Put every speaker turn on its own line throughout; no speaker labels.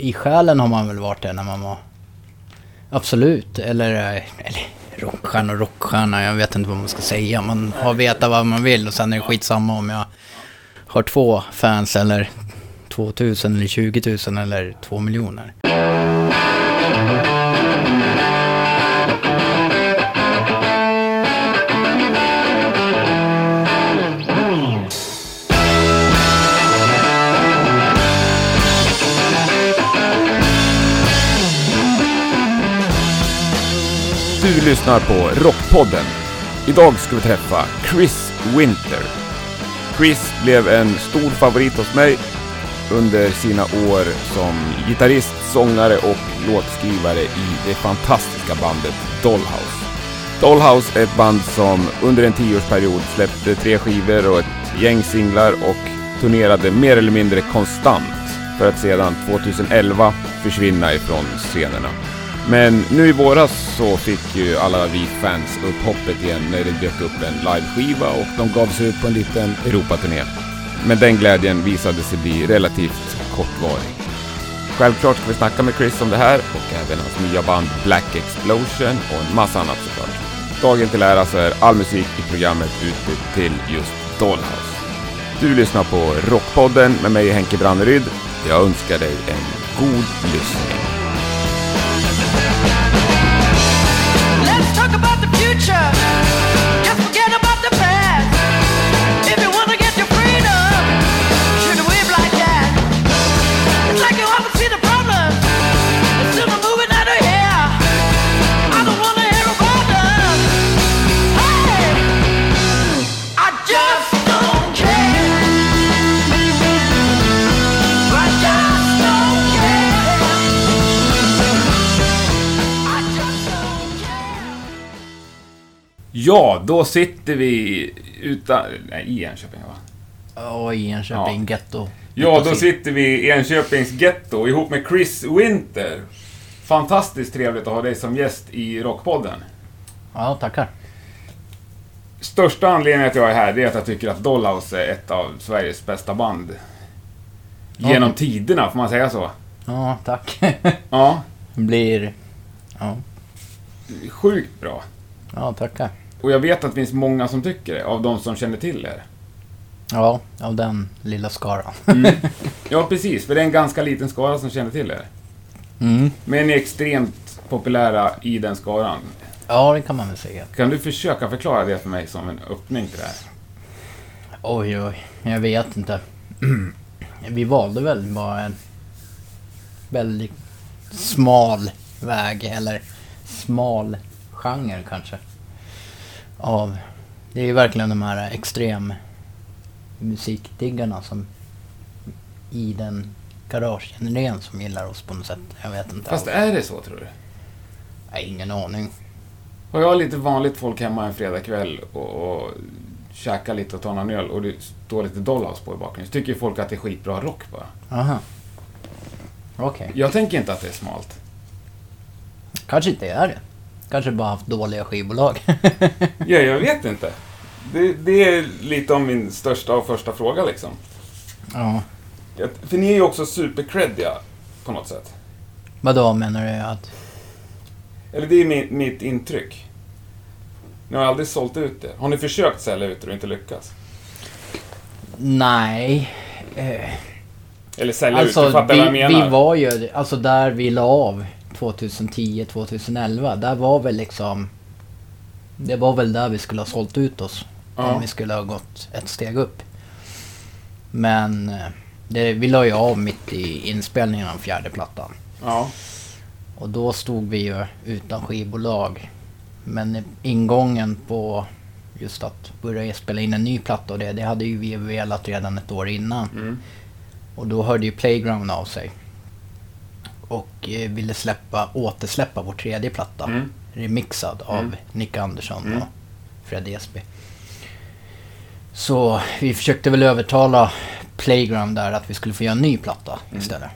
i själen har man väl varit det när man var... Absolut. Eller, eller rockstjärna och rockstjärna, jag vet inte vad man ska säga. Man har vetat vad man vill och sen är det skitsamma om jag har två fans eller 2000 eller 20 000 eller 2 miljoner.
Du lyssnar på Rockpodden. Idag ska vi träffa Chris Winter. Chris blev en stor favorit hos mig under sina år som gitarrist, sångare och låtskrivare i det fantastiska bandet Dollhouse. Dollhouse är ett band som under en tioårsperiod släppte tre skivor och ett gäng singlar och turnerade mer eller mindre konstant för att sedan 2011 försvinna ifrån scenerna. Men nu i våras så fick ju alla vi fans upp hoppet igen när det dök upp en liveskiva och de gav sig ut på en liten Europaturné. Men den glädjen visade sig bli relativt kortvarig. Självklart ska vi snacka med Chris om det här och även hans nya band Black Explosion och en massa annat såklart. Dagen till ära så är all musik i programmet utbytt till just Dollhouse. Du lyssnar på Rockpodden med mig Henke Branneryd. Jag önskar dig en god lyssning.
picture
Ja, då sitter vi utan... Nej, i Enköping va?
Ja, i Enköping, getto.
Ja, då sitter vi i Enköpings getto ihop med Chris Winter. Fantastiskt trevligt att ha dig som gäst i Rockpodden.
Ja, tackar.
Största anledningen att jag är här, det är att jag tycker att Dollhouse är ett av Sveriges bästa band. Genom
Ja.
tiderna, får man säga så?
Ja, tack.
Ja,
Blir... Ja,
sjukt bra.
ja tackar.
Och jag vet att det finns många som tycker det, av de som känner till er.
Ja, av den lilla skaran.
Ja, precis, för det är en ganska liten skara som känner till er.
Mm.
Men ni är extremt populära i den skaran.
Ja, det kan man väl säga.
Kan du försöka förklara det för mig som en öppning till det här?
Oj, oj. Jag vet inte. Vi valde väl bara en väldigt smal väg, eller smal genre kanske. Av... Det är ju verkligen de här extrem musikdiggarna som i den garagegenren som gillar oss på något sätt. Jag vet inte.
Fast är det så, tror du?
Nej, ingen aning.
Har jag lite vanligt folk hemma en fredagkväll och, och käkar lite och tar någon öl och det står lite Dollhouse på i bakgrunden, så tycker ju folk att det är skitbra rock bara.
Aha. Okej.
Jag tänker inte att det är smalt.
Kanske inte är det. Kanske bara haft dåliga skivbolag.
Ja, jag vet inte. Det, det är lite av min största och första fråga liksom.
ja.
För ni är ju också supercreddiga på något sätt.
Vadå menar du att...
Eller det är mi, mitt intryck. Ni har aldrig sålt ut det. Har ni försökt sälja ut det och inte lyckats?
Nej. Eh,
Eller sälja ut,
alltså
du fattar vad jag
vi,
menar.
vi var ju, alltså där vi la av 2010, 2011. Där var väl liksom... Det var väl där vi skulle ha sålt ut oss.
Ja.
Om vi skulle ha gått ett steg upp. Men eh, det, vi la ju av mitt i inspelningen av fjärde plattan.
Ja.
Och då stod vi ju utan skivbolag. Men ingången på just att börja spela in en ny platta och det, det hade ju vi velat redan ett år innan.
Mm.
Och då hörde ju Playground av sig. Och eh, ville släppa, återsläppa vår tredje platta.
Mm.
Remixad av
Mm.
Nick Andersson
Mm.
och Fred Esby. Så vi försökte väl övertala Playground där att vi skulle få göra en ny platta istället.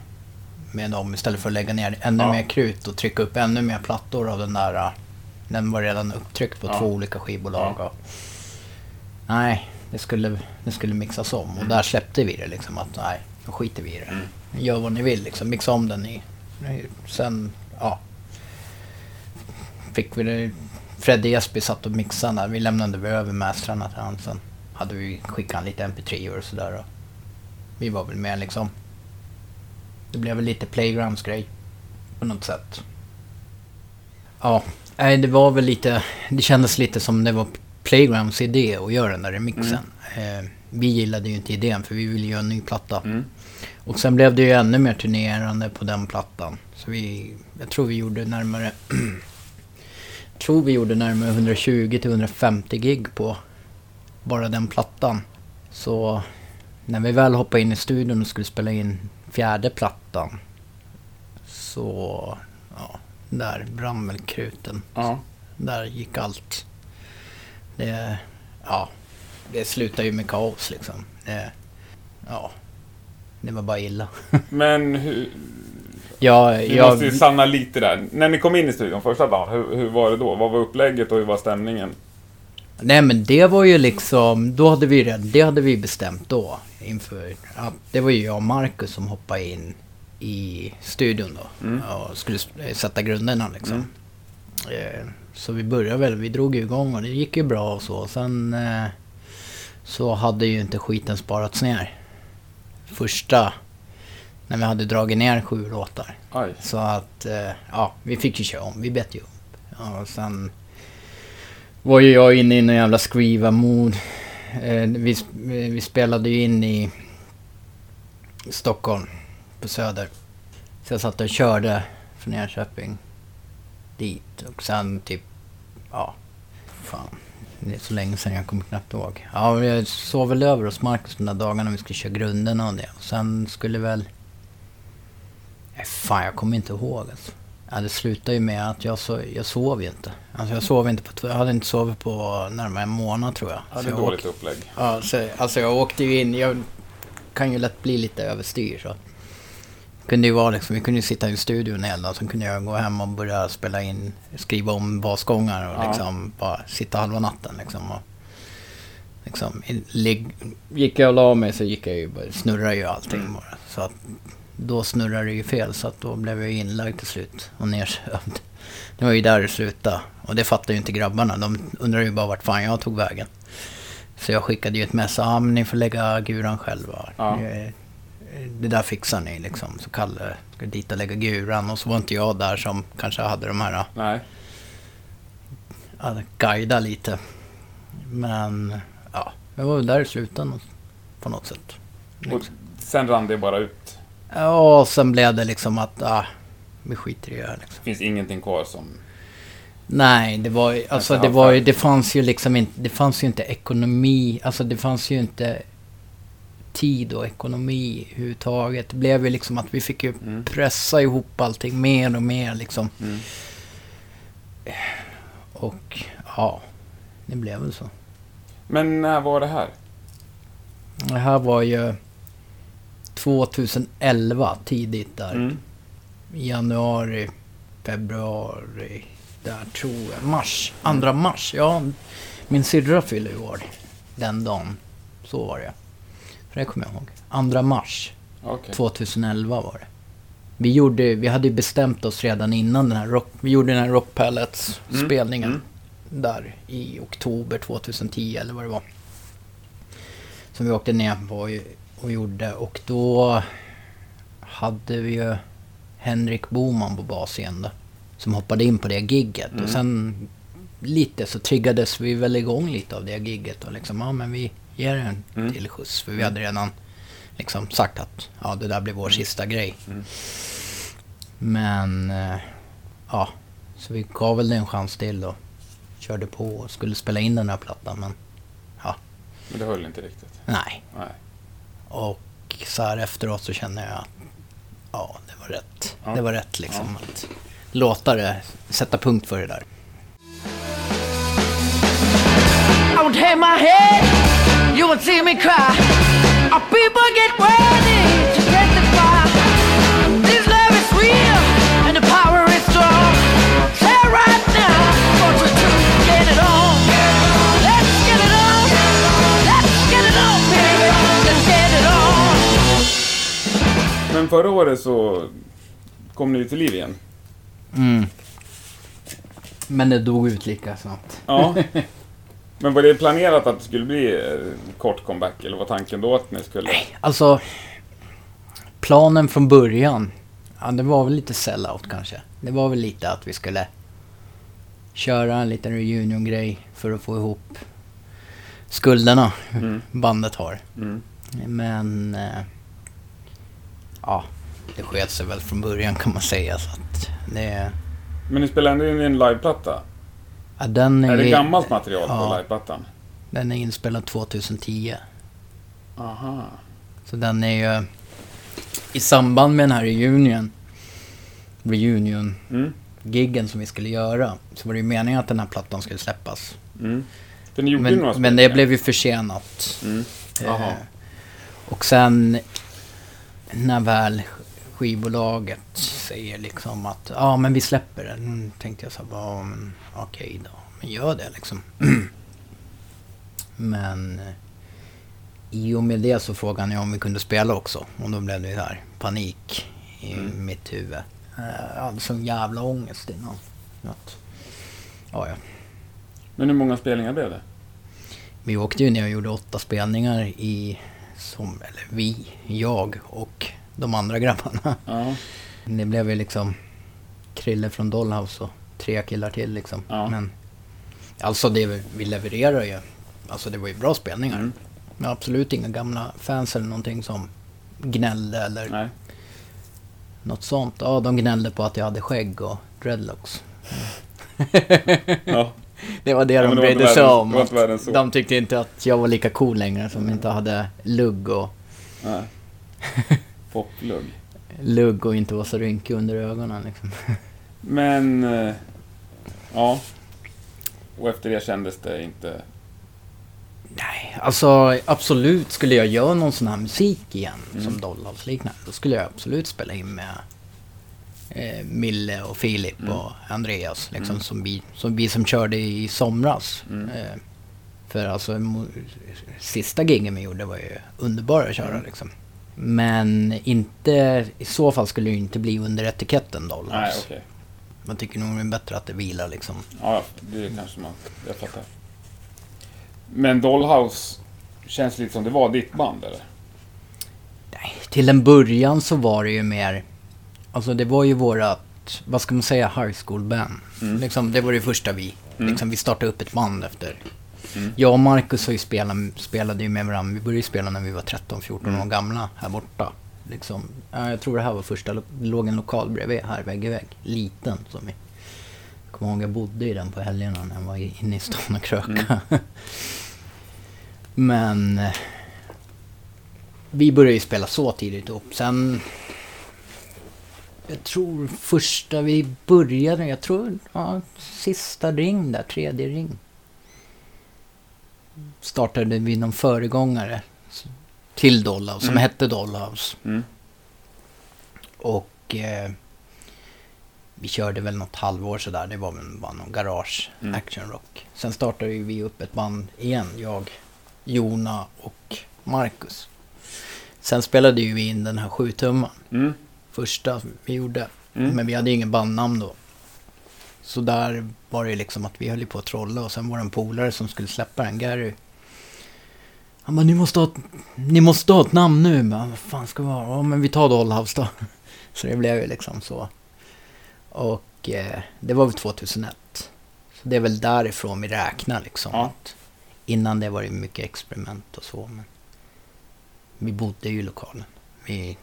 Med dem istället för att lägga ner ännu
Mm. Ja.
mer krut och trycka upp ännu mer plattor av den där. Den var redan upptryckt på
Ja.
två olika skivbolag.
Ja.
Och, nej, det skulle, det skulle mixas om. Och där släppte vi det liksom att nej, då skiter vi i det. gör vad ni vill liksom. Mixa om den i. Sen, ja. Fick vi det. Fredde Jesby satt och mixade där. Vi lämnade över mästrarna till han. Sen hade vi skickat lite mp3 och sådär. Vi var väl med liksom. Det blev väl lite playgrounds grej. På något sätt. Ja, nej det var väl lite. Det kändes lite som det var Playgrounds idé att göra den där remixen. Eh, vi gillade ju inte idén för vi ville göra en ny platta.
Mm.
Och sen blev det ju ännu mer turnerande på den plattan. Så vi, jag tror vi gjorde närmare... jag tror vi gjorde närmare 120 till 150 gig på bara den plattan. Så när vi väl hoppade in i studion och skulle spela in fjärde plattan. Så, ja, där brann väl kruten.
Ja.
Där gick allt. Det, ja, det slutade ju med kaos liksom. Det, ja, det var bara illa.
Men hur,
Ja,
vi
jag,
måste ju stanna lite där. När ni kom in i studion första dagen, hur, hur var det då? Vad var upplägget och hur var stämningen?
nej men det var ju liksom, då hade vi redan, det hade vi bestämt då. Inför, ja, det var ju jag och Marcus som hoppade in i studion då.
Mm.
Och skulle s- sätta grunderna liksom. Eh, så vi började väl, vi drog igång och det gick ju bra och så. Sen eh, så hade ju inte skiten sparats ner. Första, när vi hade dragit ner sju låtar.
Aj.
Så att, eh, ja, vi fick ju köra om. Vi bet ju upp. Ja, och sen var ju jag inne i en jävla skriva-mod. Eh, vi, vi spelade ju in i Stockholm, på Söder. Så jag satt och körde från Enköping dit. Och sen typ, ja, fan. Det är så länge sedan jag kommer knappt ihåg. Ja, jag sov väl över hos Marcus de där dagarna vi skulle köra grunderna och det. Och sen skulle väl... Nej, fan, jag kommer inte ihåg alltså. Ja, det slutade ju med att jag, so jag sov ju inte. Alltså jag sov inte på... Jag hade inte sovit på närmare en månad tror jag.
Ja, det är dåligt upplägg.
Ja, så, alltså jag åkte ju in. Jag kan ju lätt bli lite överstyr så. Kunde ju vara liksom, vi kunde ju sitta i studion en hel dag. Sen kunde jag gå hem och börja spela in, skriva om basgångar och
Ja.
liksom bara sitta halva natten liksom. Och, liksom gick jag och la mig så gick jag ju, bara- snurrade ju allting
Mm.
bara. Så att då snurrade det ju fel så att då blev jag inlagd till slut och nersövd. Det var ju där det slutade. Och det fattade ju inte grabbarna. De undrade ju bara vart fan jag tog vägen. Så jag skickade ju ett mess. Ja, men ni får lägga guran själva.
Ja.
Det där fixar ni liksom. Så Kalle ska dit och lägga guran. Och så var inte jag där som kanske hade de här,
Nej.
ja, guida lite. Men ja, det var väl där slutade nå- på något sätt.
Och sen rann det bara ut.
Ja, och sen blev det liksom att, ah, vi skiter i det här liksom.
Finns ingenting kvar som...
Nej, det var alltså det var ju, det fanns ju liksom inte, det fanns ju inte ekonomi, alltså det fanns ju inte tid och ekonomi överhuvudtaget. Det blev ju liksom att vi fick ju
Mm.
pressa ihop allting mer och mer liksom.
Mm.
Och ja, det blev väl så.
Men när var det här?
Det här var ju 2011, tidigt där.
Mm.
Januari, februari, där tror jag. Mars, andra mars. Ja, min syrra fyller ju år den dagen. Så var det. För det kommer jag ihåg. Andra mars
Okej.
2011 var det. Vi, gjorde, vi hade ju bestämt oss redan innan den här rock, vi gjorde den här Rock Pallets
Mm,
spelningen.
mm.
Där i oktober 2010 eller vad det var. Som vi åkte ner på och, och gjorde. Och då hade vi ju Henrik Boman på bas igen då. Som hoppade in på det gigget.
Mm.
Och sen lite så triggades vi väl igång lite av det gigget. Och liksom, ja men vi ger en
Mm.
till skjuts. För vi hade redan liksom sagt att ja, det där blir vår sista grej.
Mm.
Men eh, ja, så vi gav väl det en chans till och körde på och skulle spela in den här plattan. Men
Men det höll inte riktigt.
nej.
Nej.
Och så här efteråt så känner jag att ja, det var rätt.
Ja.
Det var rätt liksom att låta det, sätta punkt för det där.
I won't hang my head, you won't see me cry. Our people get ready to testify. This love is real and the power is strong. Say right now, you two get it on? Let's get it on, let's get it on, baby. Let's get it on.
Men förra året så kom ni till liv igen.
Mm. Men det dog ut lika snabbt.
Ja. Men var det planerat att det skulle bli eh, kort comeback, eller var tanken då att ni skulle...
Alltså, planen från början, ja, det var väl lite sellout kanske. Det var väl lite att vi skulle köra en liten reunion-grej för att få ihop skulderna
Mm.
bandet har.
Mm.
Men, eh, ja, det sket sig väl från början kan man säga. Så att det,
Men ni spelade ändå in en liveplatta.
Ja, den, är,
Är det gammalt material på
Ja.
liveplattan?
den är inspelad 2010.
Aha.
Så den är ju i samband med den här reunion, reunion
Mm.
giggen som vi skulle göra så var det ju meningen att den här plattan skulle släppas.
Mm. Ni gjorde ju några
Men, men det blev ju försenat.
Mm.
Eh, och sen när väl skivbolaget säger liksom att ja men vi släpper den. Mm, tänkte jag så här, okej då. Men gör det liksom. men eh, i och med det så frågade jag om vi kunde spela också. Och då blev det ju här panik i
Mm.
mitt huvud. Eh, Jag hade sån jävla ångest innan. Att, ja, ja.
Men hur många spelningar blev det?
Vi åkte ju ner och gjorde åtta spelningar i, som, eller vi, jag och de andra grabbarna.
Ja.
Det blev ju liksom Krille från Dollhouse och tre killar till liksom.
Ja.
Men alltså det vi- levererar ju, alltså det var ju bra spelningar.
Mm.
Men absolut inga gamla fans eller någonting som gnällde eller
Nej.
något sånt. Ja, de gnällde på att jag hade skägg och dreadlocks.
Ja.
Det var det
Ja,
de brydde sig om. De tyckte inte att jag var lika cool längre som inte hade lugg och,
Nej. Poplugg.
lugg och inte var så rynkig under ögonen. Liksom.
Men... eh, Ja. Och efter det kändes det inte...
Nej, alltså absolut skulle jag göra någon sån här musik igen
Mm.
som Dollhouse liknande. Då skulle jag absolut spela in med eh, Mille och Filip
Mm.
och Andreas. Liksom,
Mm.
som, vi, som vi som körde i somras.
Mm.
Eh, för alltså sista gigen vi gjorde var ju underbara att köra
Mm.
liksom. Men inte, i så fall skulle det ju inte bli under etiketten Dollhouse.
Nej, okej.
Man tycker nog det är bättre att det vilar liksom.
Ja, det kanske man... Jag fattar. Men Dollhouse känns lite som det var ditt band, eller?
Nej, till en början så var det ju mer... Alltså det var ju vårat, vad ska man säga, high school band.
Mm.
Liksom, det var det första vi...
Mm.
Liksom, vi startade upp ett band efter.
Mm.
Jag och Marcus har ju spelat, spelade ju med varandra. Vi började spela när vi var 13-14
Mm.
år gamla här borta. Liksom, ja, jag tror det här var första, det låg en lokal bredvid här vägg i vägg. Liten som vi... Jag kommer ihåg jag bodde i den på helgerna när jag var inne i stan och kröka.
Mm.
Men... eh, Vi började ju spela så tidigt upp. Sen... Jag tror första vi började, jag tror ja, sista ring där, tredje ring. Startade vi någon föregångare till Dollhouse, som
Mm.
hette Dollhouse.
Mm.
Och eh, vi körde väl något halvår sådär. Det var väl bara någon garage
Mm.
action rock. Sen startade ju vi upp ett band igen. Jag, Jona och Marcus. Sen spelade ju vi in den här sjutumman.
Mm.
Första vi gjorde.
Mm.
Men vi hade ingen bandnamn då. Så där var det liksom att vi höll ju på att trolla och sen var det en polare som skulle släppa den, Gary. Han bara, ni måste ha ett, ni måste ha ett namn nu. Men vad fan ska vi ha? Ja, men vi tar Dollhouse då. Så det blev ju liksom så. Och eh, det var väl 2001. Så det är väl därifrån vi räknar liksom.
Ja.
Innan det var det mycket experiment och så. Men vi bodde ju i lokalen. Vi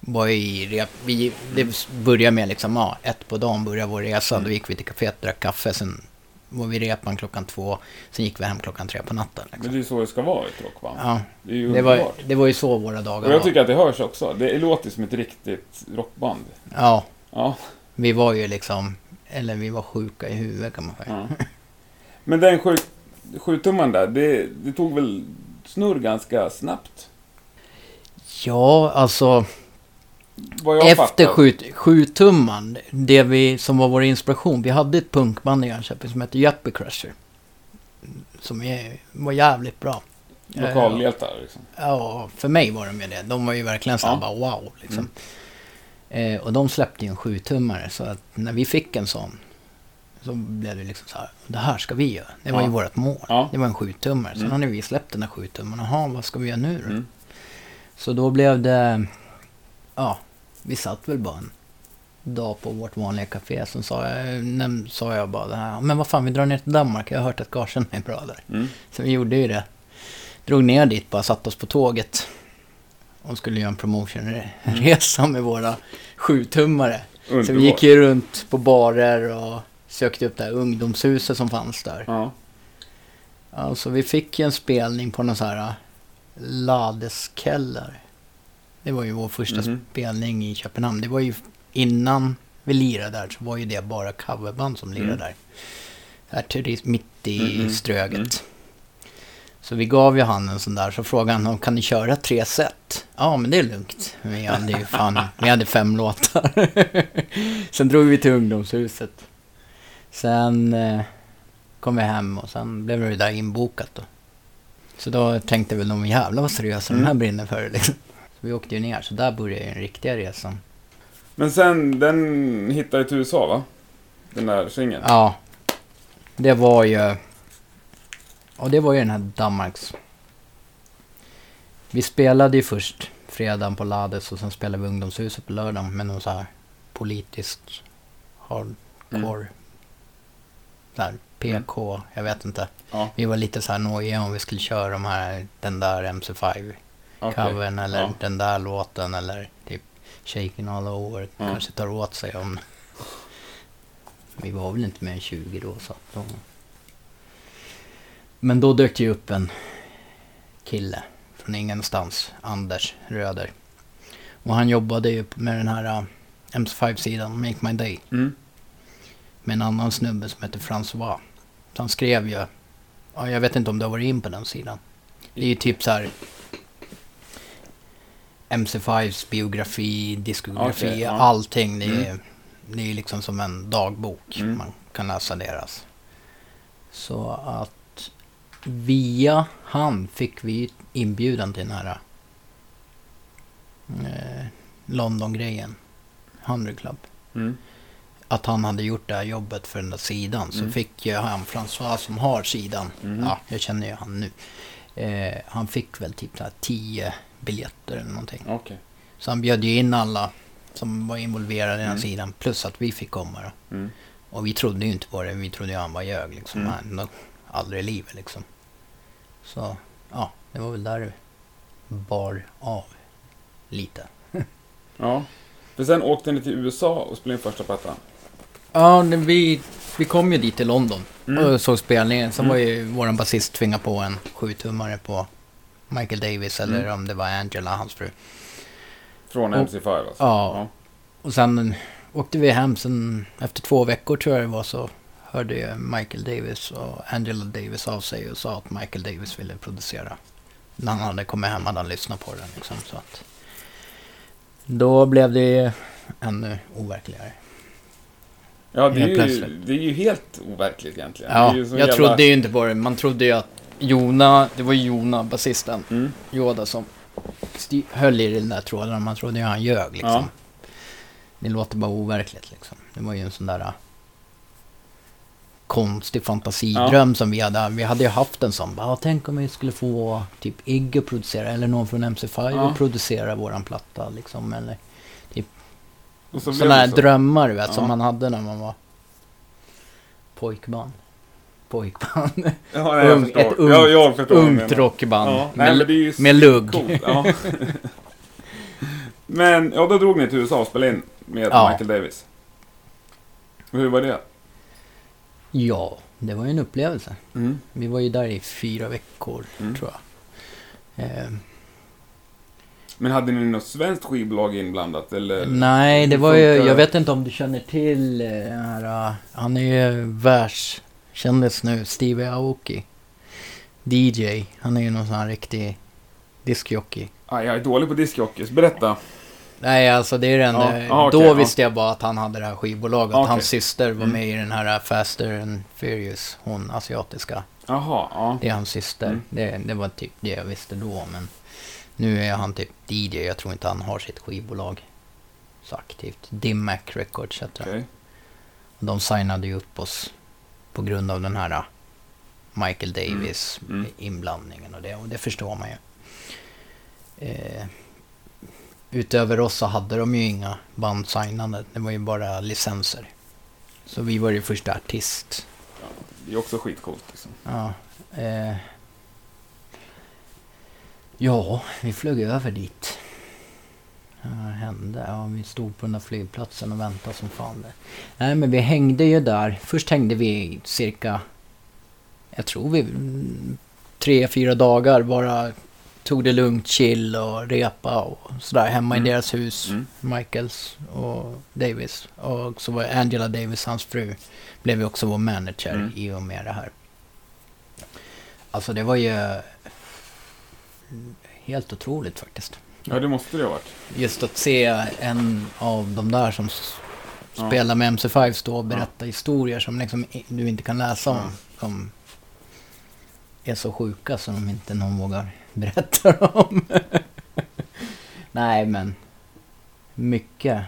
var i rep, vi, det började med liksom, ja, ett på dagen började vår resa.
Mm.
Då gick vi till kaféet, drack kaffe. Sen var vi repan klockan två. Sen gick vi hem klockan tre på natten.
Men
Liksom.
det är så det ska vara i ett rockband.
Ja,
Det är ju
det var, det var ju så våra dagar
Och jag
var.
tycker att det hörs också. Det låter som ett riktigt rockband.
Ja,
Ja.
vi var ju liksom, eller vi var sjuka i huvudet kan man säga.
ja. Men den sju, sjutumman där, det, det tog väl snurr ganska snabbt?
Ja, alltså
Vad jag
efter
fattar.
sju, sju tumman, det vi, som var vår inspiration. Vi hade ett punkband i Jönköping som hette Jeppy Crusher. Som är, var jävligt bra.
Lokalhjältar liksom.
Ja, för mig var de ju det. De var ju verkligen så
Ja.
wow. Liksom. Eh, och de släppte ju en 7-tummare. Så att när vi fick en sån så blev det liksom så här. Det här ska vi göra. Det var
Ja.
ju vårt mål.
Ja.
Det var en 7-tummare. Sen
Mm.
hade vi släppt den här 7-tummaren. Jaha, vad ska vi göra nu då?
Mm.
Så då blev det... Ja, vi satt väl bara en dag på vårt vanliga café. Sen sa jag, näm- sa jag bara det här. Men vad fan, vi drar ner till Danmark. Jag har hört att gagen är bra där.
Mm.
Så vi gjorde ju det. Drog ner dit, bara satt oss på tåget. Och skulle göra en promotionresa med våra sjutummare. Så vi gick ju runt på barer och sökte upp det här ungdomshuset som fanns där.
Ja.
Ja, så vi fick ju en spelning på någon så här äh, Ladeskeller. Det var ju vår första
Mhm.
spelning i Köpenhamn. Det var ju innan vi lirade där så var ju det bara coverband som lirade
Mm.
där. Här turist, mitt i
Mhm.
Ströget.
Mm.
Så vi gav ju han en sån där, så frågade han om kan ni köra tre set? Ja, men det är lugnt. Vi hade ju fan, vi hade fem låtar. sen drog vi till ungdomshuset. Sen eh, kom vi hem och sen blev det där inbokat då. Så då tänkte väl de jävlar vad seriösa
Mm.
de här brinner för liksom. Vi åkte ju ner, så där började den riktiga resan.
Men sen, den hittade till USA va? Den där singeln.
Ja, det var ju... Ja, det var ju den här Danmarks... Vi spelade ju först fredagen på Lades och sen spelade vi ungdomshuset på lördagen med någon så här politiskt hardcore...
Mm.
Så här, PK, jag vet inte.
Ja,
Vi var lite så här nojiga om vi skulle köra de här, den där MC5
okej.
covern eller
Ja.
den där låten eller typ Shaking All Over.
Ja.
Kanske tar åt sig om... Vi var väl inte mer än 20 då så då... Men då dök det ju upp en kille från ingenstans, Anders Röder. Och han jobbade ju med den här uh, MC5-sidan, Make My Day,
Mm.
med en annan snubbe som heter François. Så han skrev ju, ja, jag vet inte om du har varit in på den sidan. Det är ju typ så här MC5s biografi, diskografi,
Okej, ja.
allting. Det är,
Mm.
det är liksom som en dagbok.
Mm.
Man kan läsa deras. Så att via han fick vi inbjudan till den här eh, London-grejen. 100 Club.
Mm.
Att han hade gjort det här jobbet för den där sidan. Så
Mm.
fick ju han, François som har sidan.
Mm.
Ja, jag känner ju han nu. Eh, han fick väl typ så här 10 biljetter eller någonting.
Okej.
Så han bjöd ju in alla som var involverade i den
Mm.
sidan. Plus att vi fick komma då.
Mm.
Och vi trodde ju inte på det. Vi trodde ju han var ljög liksom.
Mm.
Han, aldrig i livet liksom. Så ja, det var väl där bar av lite.
Ja. För sen åkte ni till USA och spelade in första plattan.
Ja, men vi, vi kom ju dit till London
Mm.
och såg spelningen. Sen
Mm.
var ju våran basist tvingade på en sjutummare på Michael Davis eller
Mm.
om det var Angela, hans fru.
Från
Och-
MC5 alltså?
Ja. Och sen åkte vi hem. Sen efter två veckor tror jag det var så hörde Michael Davis och Angela Davis av sig och sa att Michael Davis ville producera. När han hade kommit hem hade han lyssnat på den. Liksom, så att då blev det ännu overkligare.
Ja, det är, ju, det är ju helt overkligt egentligen.
Ja, jag
jävla-
trodde ju inte på det. Man trodde ju att Jona, det var Jona, basisten,
Mm.
Yoda som höll i den där tråden. Man trodde ju han ljög liksom.
Ja.
Det låter bara overkligt liksom. Det var ju en sån där äh, konstig fantasidröm som vi hade. Vi hade ju haft en sån. Bara, tänk om vi skulle få typ Iggy att producera eller någon från MC5
Ja.
att producera våran platta liksom. Eller
Och blev
sådana här
så.
drömmar vet
Ja.
som man hade när man var pojkband. Pojkband.
Ja, nej, jag
Ung- ett ungt-
ja, jag förstår
Ungt rockband.
Ja, nej,
med,
men
med lugg.
Ja. men, ja, då drog ni till USA och spelade in med
Ja.
Michael Davis. Hur var det?
Ja, det var ju en upplevelse.
Mm.
Vi var ju där i fyra veckor,
Mm.
tror jag. Eh,
Men hade ni något svenskt skivbolag inblandat? Eller?
nej, det var ju... Jag vet inte om du känner till eh, den här... eh, han är ju världskändis nu, Steve Aoki. DJ. Han är ju någon sån här riktig diskjockey.
Ah, jag är dålig på discjockeys. Berätta.
Nej, alltså det är den...
Ja,
eh,
ja, okej,
då visste jag bara att han hade det här skivbolaget.
Okej.
Hans syster var
Mm.
med i den här Faster and Furious. Hon asiatiska.
Jaha, ja.
Det är hans syster.
Mm.
Det, det var typ det jag visste då. Men nu är han typ DJ. Jag tror inte han har sitt skivbolag så aktivt. Dim Records heter. Och De signade ju upp oss på grund av den här uh, Michael Davis
Mm. Mm.
inblandningen och det. Och det förstår man ju. Eh, utöver oss så hade de ju inga band signade. Det var ju bara licenser. Så vi var ju första artist.
Ja, det är också skitcoolt liksom.
Ja. Eh, ja, vi flög över dit. Hände? Ja, vi stod på den där flygplatsen och väntade som fan. Där. Nej, men vi hängde ju där. Först hängde vi cirka, jag tror vi, tre, fyra dagar bara tog det lugnt, chill och repa och sådär hemma
Mm.
i deras hus.
Mm.
Michaels och Davis. Och så var Angela Davis, hans fru, blev ju också vår manager
Mm.
i och med det här. Alltså det var ju helt otroligt faktiskt.
Ja, det måste det ha varit.
Just att se en av de där som
Ja.
spelar med MC5 stå och berätta historier som liksom du inte kan läsa om.
Ja.
Som är så sjuka som de inte någon vågar berätta om. Nej men mycket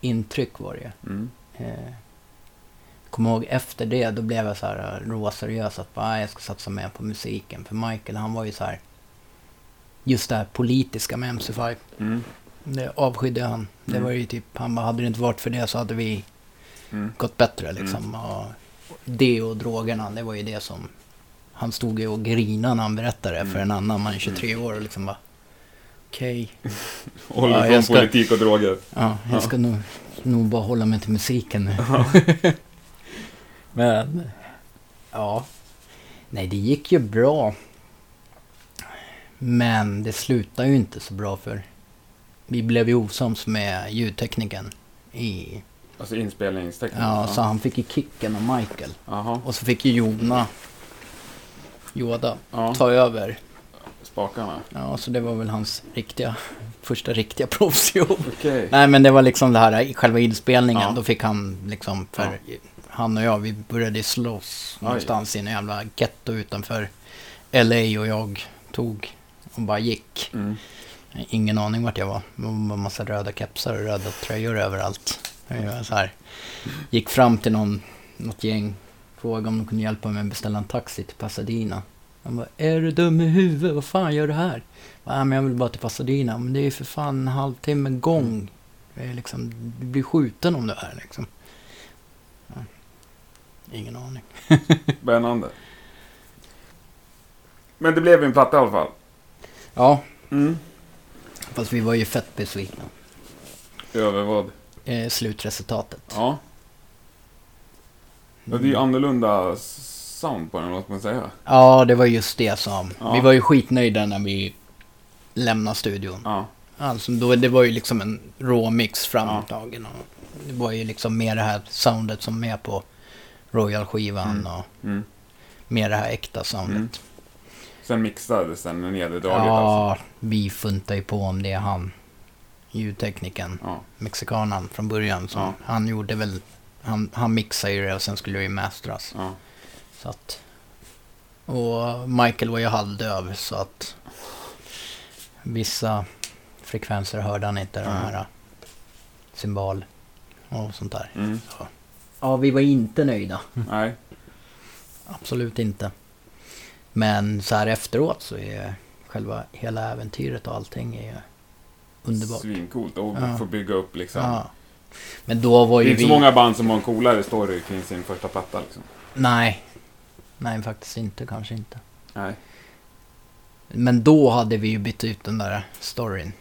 intryck var det.
Mm.
Eh, kommer ihåg efter det, då blev jag så här eh, råseriös att bara, "Nej, jag ska satsa mer på musiken. För Michael, han var ju så här, just det här politiska med MC5.
Mm.
Det avskydde han. Det
Mm.
var ju typ, han bara, hade det inte varit för det så hade vi
Mm.
gått bättre liksom. Och det och drogerna, det var ju det som, han stod ju och grinade när han berättade det
Mm.
för en annan man är 23 år och liksom bara, okej.
Håller
Ja,
från
ska-
politik och droger.
Ja, jag
Ja.
ska nog, nog bara hålla mig till musiken nu. Men, ja. Nej, det gick ju bra. Men det slutade ju inte så bra för vi blev ju osams med ljudteknikern. I,
Alltså inspelningsteknik.
ja, så han fick ju kicken av Michael.
Jaha.
Och så fick ju Jona, Yoda,
Ja,
ta över.
spakarna.
Ja, så det var väl hans riktiga, första riktiga proffsjobb.
Okej.
Nej men det var liksom det här i själva inspelningen.
Ja.
Då fick han liksom, för han och jag vi började slåss
Oj.
någonstans i en jävla getto utanför LA och jag tog och bara gick.
Mm.
Ingen aning vart jag var. Det var en massa röda kepsar och röda tröjor överallt. Jag så här, gick fram till någon, något gäng, frågade om de kunde hjälpa mig att beställa en taxi till Pasadena. Han bara, är du dum i huvudet? Vad fan gör du här? Nej, men jag vill bara till Pasadena. Men det är ju för fan en halvtimme gång. Det är liksom, du blir skjuten om du är här liksom. Ja. Ingen aning.
Spännande. Men det blev en platta i alla fall.
Ja,
Mm.
fast vi var ju fett besvikna.
Över vad?
Eh, slutresultatet.
Ja. ja. Det är ju annorlunda sound på den, vad ska man säga.
Ja, det var just det som...
Ja.
Vi var ju skitnöjda när vi lämnade studion.
Ja.
Alltså, då, det var ju liksom en råmix framtagen. Och det var ju liksom mer det här soundet som är på Royal-skivan
Mm.
och
Mm.
mer det här äkta soundet.
Mm. Sen mixades den neddraget alltså.
Ja, vi funtade ju på om det han, ljudtekniken,
Ja.
mexikanen från början. Så
Ja.
Han gjorde väl, han, han mixade ju det och sen skulle det ju mastras.
Ja.
Så att, och Michael var ju halvdöv så att vissa frekvenser hörde han inte. De
Mm.
här symbol och sånt där.
Mm.
Ja, vi var inte nöjda.
Nej.
Absolut inte. Men så här efteråt så är själva hela äventyret och allting är underbart.
Svincoolt. Och
Ja.
få bygga upp liksom.
Ja. Men då var
Det är
ju
inte
vi...
så många band som har en coolare story kring sin första platta liksom.
Nej. Nej, faktiskt inte. Kanske inte.
Nej.
Men då hade vi ju bytt ut den där storyn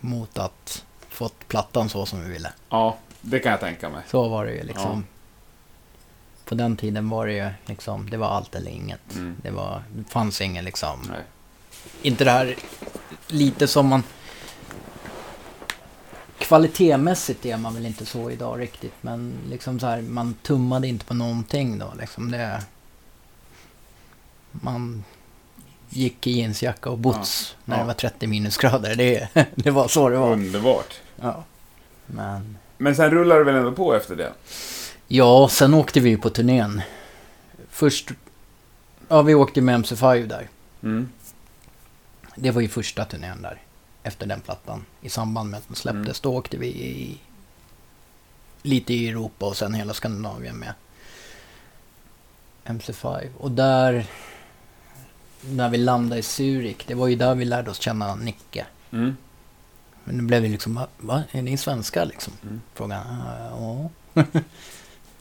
mot att fått plattan så som vi ville.
Ja, det kan jag tänka mig.
Så var det ju liksom. På den tiden var det ju liksom, det var allt eller inget.
Mm.
Det, var, det fanns ingen liksom,
Nej.
inte det här lite som man... Kvalitetmässigt är man väl inte så idag riktigt, men liksom så här, man tummade inte på någonting då. Liksom det, man gick i jeansjacka och boots när
Ja.
det var 30 minusgrader. Det, det var så det var.
Underbart.
Ja. Men...
Men sen rullar det väl ändå på efter det?
Ja, sen åkte vi ju på turnén. Först Ja, vi åkte med MC5 där.
Mm.
Det var ju första turnén där. Efter den plattan. I samband med att den släpptes. Då åkte vi i, lite i Europa och sen hela Skandinavien med MC5. Och där, när vi landade i Zürich, det var ju där vi lärde oss känna Nicke.
Mm.
Men det blev ju liksom, va? Är ni svenskar liksom?
Mm.
Frågan, ja.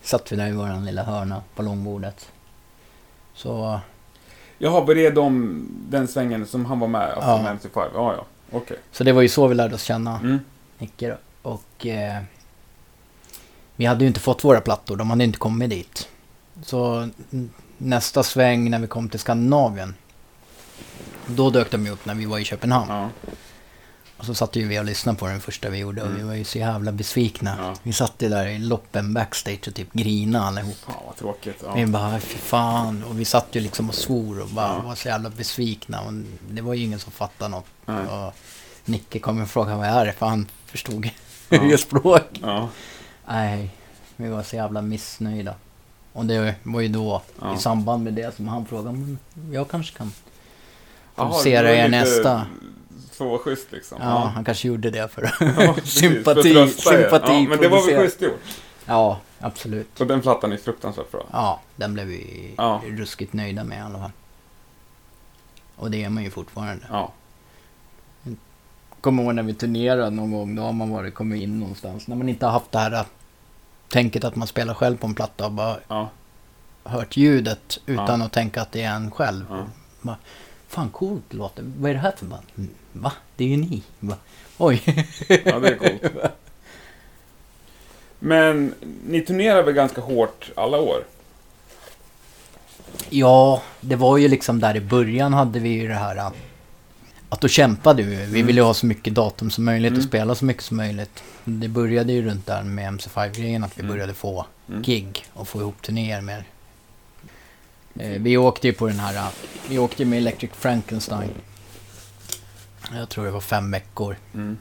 Satt vi där i våran lilla hörna på långbordet. Så,
Jaha, var det de, den svängen som han var med alltså
Ja.
med MC5? Ja, ja. Okej.
så det var ju så vi lärde oss känna
Mm.
Nicke. Och eh, vi hade ju inte fått våra plattor, de hade inte kommit dit. Så nästa sväng när vi kom till Skandinavien. Då dök de ju upp när vi var i Köpenhamn.
Ja.
Och så satt ju vi och lyssnade på den första vi gjorde och
Mm.
vi var ju så jävla besvikna.
Ja.
Vi satt ju där i loppen backstage och typ grina allihop.
Fan vad tråkigt.
Vi
Ja.
bara, fy fan. Och vi satt ju liksom och svor och bara
Ja.
var så jävla besvikna. Och det var ju ingen som fattade något.
Nej.
Och Nicke kom och frågade vad är det? För han förstod
Ja.
ju språk. Nej, vi var så jävla missnöjda. Och det var ju då, i samband med det, som han frågade, men jag kanske kan producera er nästa.
Så schysst liksom.
Ja, han kanske gjorde det för
Ja,
sympati,
för
sympati.
Ja, men det var väl schysst gjort.
Ja, absolut.
Och den plattan är fruktansvärt bra.
Ja, den blev vi
Ja.
ruskigt nöjda med i alla fall. Och det är man ju fortfarande.
Ja.
Kommer ihåg när vi turnerade någon gång, då har man varit, kommit in någonstans. När man inte har haft det här äh, tänket att man spelar själv på en platta och bara
Ja.
hört ljudet utan
Ja.
att tänka att det är en själv.
Ja.
Bara, Fan coolt det låter. Vad är det här för band? "Mm, Va? Det är ju ni. Bara, Oj.
ja, det är coolt. Men ni turnerar väl ganska hårt alla år?
Ja, det var ju liksom där i början hade vi ju det här äh, att då kämpade vi. Vi
Mm.
ville ju ha så mycket datum som möjligt
Mm.
och spela så mycket som möjligt. Det började ju runt där med MC5-grejen att vi
Mm.
började få
Mm.
gig och få ihop turnéer mer. Eh, vi åkte ju på den här, äh, vi åkte ju med Electric Frankenstein. Jag tror det var fem veckor
Mm.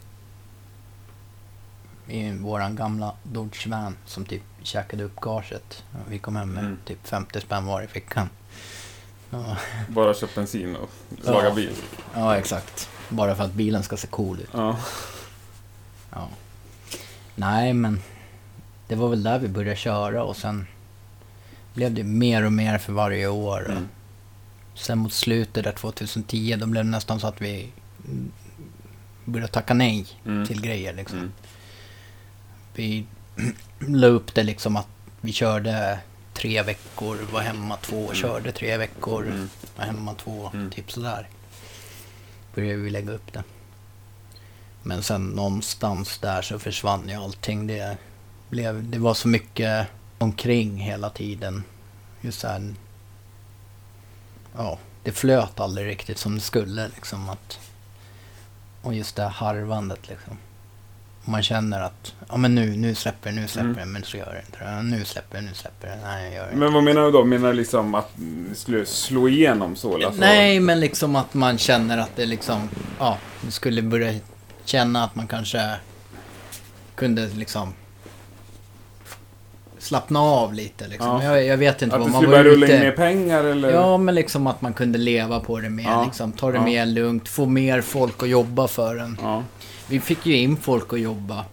i våran gamla Dodge Van som typ käkade upp gaget. Vi kom hem med
Mm.
typ 50 spänn var i fickan. Ja,
Bara köpt bensin och laga
Ja.
bil.
ja, exakt. Bara för att bilen ska se cool ut.
Ja.
Ja. Nej, men det var väl där vi började köra och sen blev det mer och mer för varje år.
Mm.
Sen mot slutet där 2010, då blev det nästan så att vi började tacka nej
Mm.
till grejer liksom.
Mm.
Vi la upp det liksom att vi körde tre veckor, var hemma två,
Mm.
körde tre veckor,
Mm.
var hemma två,
Mm.
typ sådär. Började vi lägga upp det. Men sen någonstans där så försvann ju allting. Det, blev, det var så mycket omkring hela tiden. Just så här, ja, det flöt aldrig riktigt som det skulle liksom. Att, och just det här harvandet liksom. Man känner att, ja men nu, nu släpper nu släpper
Mm.
men så gör det inte det. Nu släpper nu släpper det, nej jag gör det.
Men vad menar du då? Menar du liksom att ni skulle slå igenom så? Alltså,
Nej, men liksom att man känner att det liksom, ja, skulle börja känna att man kanske kunde liksom slappna av lite liksom.
Ja.
Jag, jag vet inte
Att
vad man
skulle
var
börja rulla in mer pengar eller?
Ja, men liksom att man kunde leva på det mer,
Ja.
liksom. Ta det
Ja.
mer lugnt, få mer folk att jobba för en.
Ja.
Vi fick ju in folk att jobba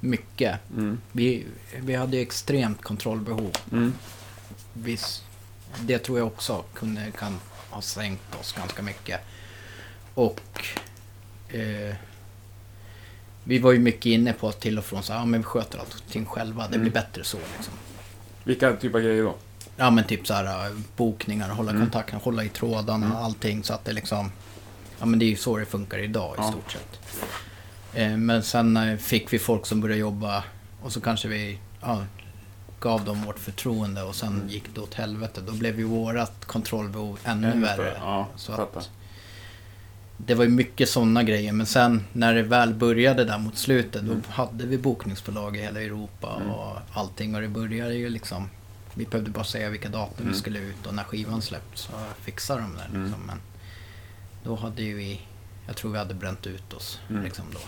mycket.
Mm.
Vi, vi hade ju extremt kontrollbehov.
Mm.
Viss, det tror jag också kunde, kan ha sänkt oss ganska mycket. Och eh, vi var ju mycket inne på att till och från så ja men vi sköter allting själva, det blir
Mm.
bättre så liksom.
Vilka typer av grejer då?
Ja men typ så här eh, bokningar, hålla
Mm.
kontakten, hålla i trådarna,
Mm.
allting så att det liksom... Ja men det är ju så det funkar idag
Ja.
i stort sett. Eh, men sen eh, fick vi folk som började jobba och så kanske vi ja, gav dem vårt förtroende och sen
Mm.
gick det åt helvete. Då blev ju vårat kontrollbehov ännu
Ännu
värre.
Ja,
Så att, det var ju mycket sådana grejer men sen när det väl började där mot slutet
Mm.
då hade vi bokningsbolag i hela Europa
Mm.
och allting och det började ju liksom vi behövde bara säga vilka datum
Mm.
vi skulle ut och när skivan släppts så fixade de det
Mm.
liksom. Men då hade ju vi, jag tror vi hade bränt ut oss
Mm.
liksom då.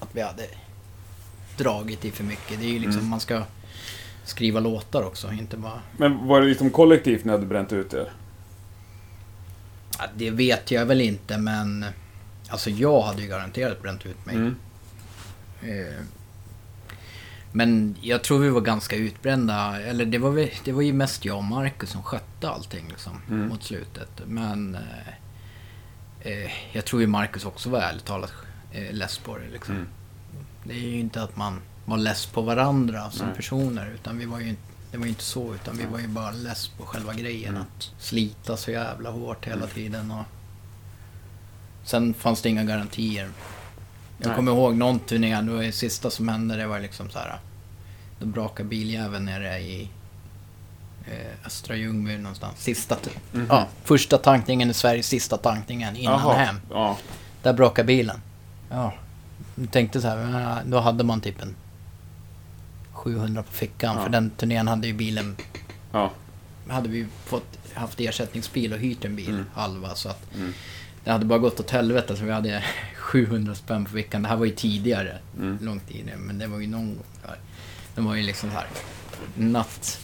Att vi hade dragit i för mycket. Det är ju liksom,
Mm.
man ska skriva låtar också, inte bara...
Men var det liksom kollektivt ni hade bränt ut er?
Det vet jag väl inte men alltså jag hade ju garanterat bränt ut mig.
Mm.
Eh, Men jag tror vi var ganska utbrända. Eller det var, väl- det var ju mest jag och Marcus som skötte allting liksom,
Mm.
mot slutet. Men eh, eh, jag tror ju Marcus också var ärligt talat eh, less på det. Liksom.
Mm.
Det är ju inte att man var less på varandra som
Nej.
personer. Utan vi var ju inte, det var ju inte så. Utan vi var ju bara less på själva grejen.
Mm.
Att slita så jävla hårt hela tiden. Och sen fanns det inga garantier. Jag
Nej.
kommer ihåg någon turné, det var det sista som hände, det var liksom så här. Då brakade biljäveln nere i eh, Östra Ljungby någonstans. Sista, t-
Mhm.
ja, första tankningen i Sverige, sista tankningen innan
Jaha,
hem.
Ja.
Där brakade bilen. Ja, jag tänkte så här, men, då hade man typ en 700 på fickan.
Ja.
För den turnén hade ju bilen,
Ja.
hade vi fått, haft ersättningsbil och hyrt en bil
Mm.
halva. Så att
Mm.
det hade bara gått åt helvete så vi hade 700 spänn på fickan. Det här var ju tidigare,
Mm.
långt tidigare. Men det var ju någon gång där. Det var ju liksom så här natt,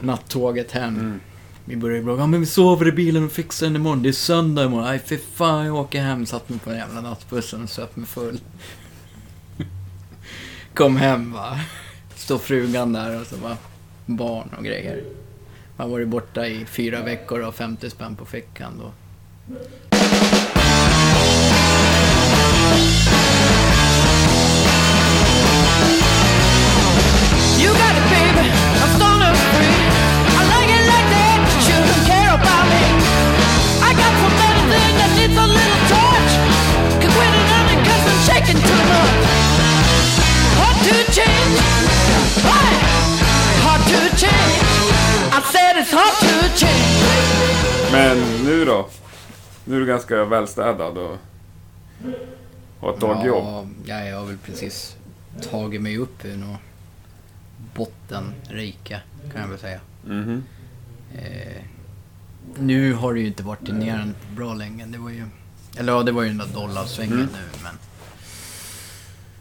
nattåget hem.
Mm.
Vi började bråka, ja, men vi sover i bilen och fixar den imorgon. Det är söndag imorgon. Nej för fan, jag åker hem. Satt mig på den jävla nattbussen och söp mig full. Kom hem va. Står frugan där och så bara barn och grejer. Man har varit borta i fyra veckor och har 50 spänn på fickan då.
Nu är du ganska välstädad och har ett dagjobb.
Ja, jag har väl precis tagit mig upp ur något bottenrike kan jag väl säga.
Mhm.
Eh, nu har det ju inte varit på bra länge. Det var ju, eller ja, det var ju den där dollarsvängen
Mm.
nu men.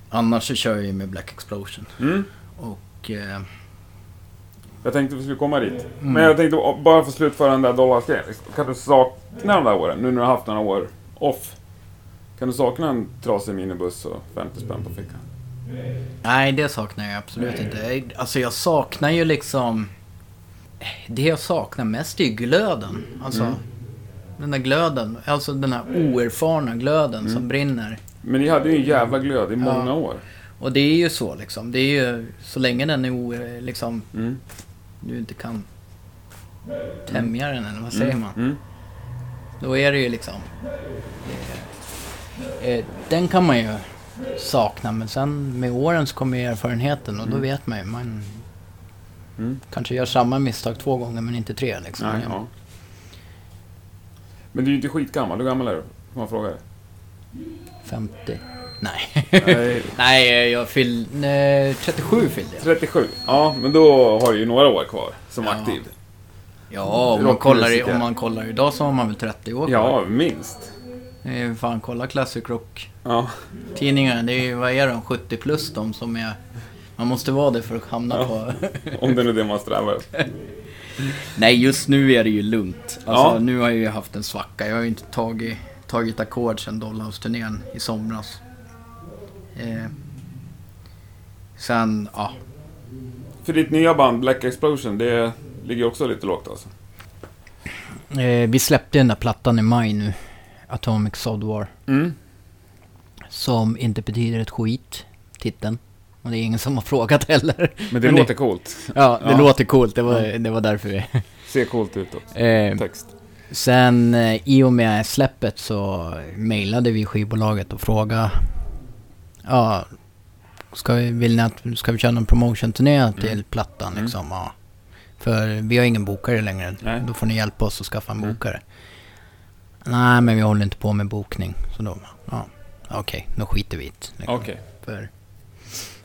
Annars så kör jag ju med Black Explosion.
Mm.
Och eh,
Jag tänkte vi skulle komma dit.
Mm.
Men jag tänkte bara få slutföra den där dollarsgrejen. Kan du sakna de där åren? Nu när du har haft några år off. Kan du sakna en trasig minibuss och 50 spänn på fickan?
nej, det saknar jag absolut inte. Jag- Alltså jag saknar ju liksom... Det jag saknar mest är ju glöden. Alltså
Mm.
den där glöden. Alltså den här oerfarna glöden
Mm.
som brinner.
Men ni hade ju en jävla glöd i många år.
Och det är ju så liksom. Det är ju så länge den är o, liksom,
Mm.
Du inte kan tämja den eller vad säger man?
Mm.
Då är det ju liksom... Eh, eh, den kan man ju sakna men sen med åren så kommer erfarenheten och då vet man ju. Man
Mm.
kanske gör samma misstag två gånger men inte tre liksom.
Nej, ja. Men du är ju inte skitgammal. Hur gammal är du? Får man fråga dig?
50? Nej.
Nej.
Nej, jag fyll, nej, 37 fyllde jag.
37. Ja, men då har du ju några år kvar som
Ja.
aktiv.
Ja, om man, kollar, i- om man kollar idag så har man väl 30 år kvar.
Ja, minst.
Fan, kolla Classic Rock.
Ja.
Det är ju, vad är de, 70 plus de som är... Man måste vara det för att hamna
Ja.
på...
Om det nu är det man strävar efter.
Nej, just nu är det ju lugnt. Alltså,
Ja.
nu har jag ju haft en svacka. Jag har ju inte tagit, tagit ackord sedan Dollhouse-turnén i somras. Eh, sen, ja.
För ditt nya band Black Explosion, det ligger också lite lågt alltså.
Eh, vi släppte den där plattan i maj nu. Atomic Sod War.
Mm.
Som inte betyder ett skit, titeln. Och det är ingen som har frågat heller.
Men det
Men
låter coolt.
Ja, det
Ja.
låter coolt. Det var, det var därför vi...
Ser coolt ut också.
Eh,
Text.
sen eh, i och med släppet så mejlade vi skivbolaget och frågade... Ja, ska vi, vill ni att, ska vi köra någon promotion-turné till plattan
Mm.
liksom? Ja. För vi har ingen bokare längre.
Nej.
Då får ni hjälpa oss att skaffa en
Mm.
bokare. Nej, men vi håller inte på med bokning. Så då, ja, okej, då skiter vi i det. liksom.
Okej.
För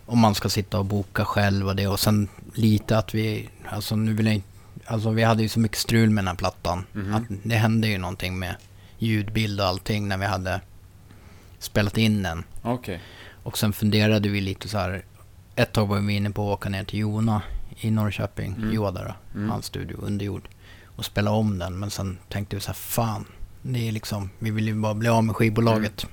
om man ska sitta och boka själv och det. Och sen lite att vi, alltså nu vill jag inte, alltså vi hade ju så mycket strul med den här plattan.
Mhm.
Att det hände ju någonting med ljudbild och allting när vi hade spelat in den.
Okej.
Och sen funderade vi lite så här. Ett tag var vi inne på att åka ner till Jona i Norrköping,
Mm.
Joda då,
Mm.
hans studio, Underjord. Och spela om den. Men sen tänkte vi så här, fan. Det är liksom, vi vill ju bara bli av med skivbolaget.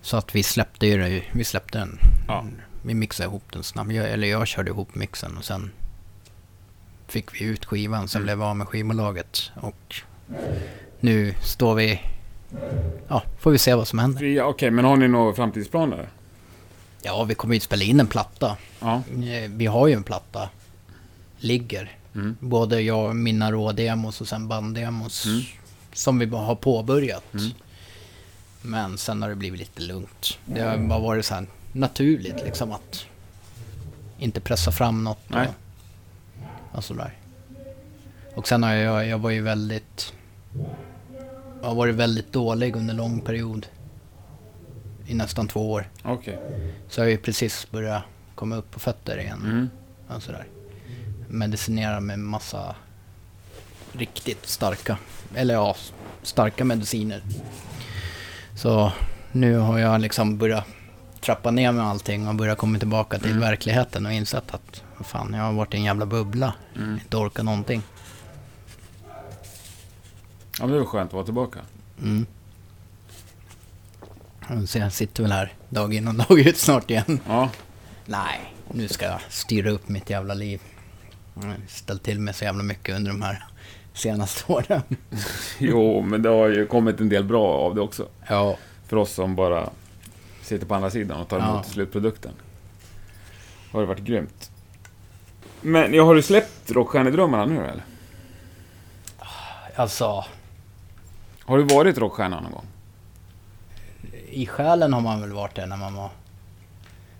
Så att vi släppte ju det, vi släppte den.
Ja.
Vi mixade ihop den snabbt. Jag, eller jag körde ihop mixen och sen fick vi ut skivan. Sen
Mm.
blev vi av med skivbolaget. Och nu står vi... Ja, får vi se vad som händer.
Ja, Okej, men har ni några framtidsplaner?
Ja, vi kommer ju spela in en platta.
Ja.
Eh, Vi har ju en platta. Ligger.
Mm.
Både jag, mina rådemos och sen banddemos.
Mm.
Som vi bara har påbörjat.
Mm.
Men sen har det blivit lite lugnt. Det har bara varit så här naturligt liksom att inte pressa fram något.
Nej.
Och, och sådär. Och sen har jag, jag var ju väldigt... Har varit väldigt dålig under lång period. I nästan två år.
Okej.
Så jag har ju precis börjat komma upp på fötter igen.
Mm.
Och sådär. Medicinerar med massa riktigt starka, eller ja, starka mediciner. Så nu har jag liksom börjat trappa ner med allting och börjat komma tillbaka till
Mm.
verkligheten och insett att fan, jag har varit i en jävla bubbla.
Mm.
Inte orkat någonting.
Ja, men det var skönt att vara tillbaka.
Mm. Så jag sitter väl här dag in och dag ut snart igen.
Ja.
Nej, nu ska jag styra upp mitt jävla liv. Jag har ställt till med så jävla mycket under de här senaste åren.
Jo, men det har ju kommit en del bra av det också.
Ja,
För oss som bara sitter på andra sidan och tar emot
Ja.
slutprodukten. Har det varit grymt. Men ja, har du släppt Rockstjärnedrömmarna nu eller?
alltså
Har du varit rockstjärna någon gång?
i själen har man väl varit det när man var...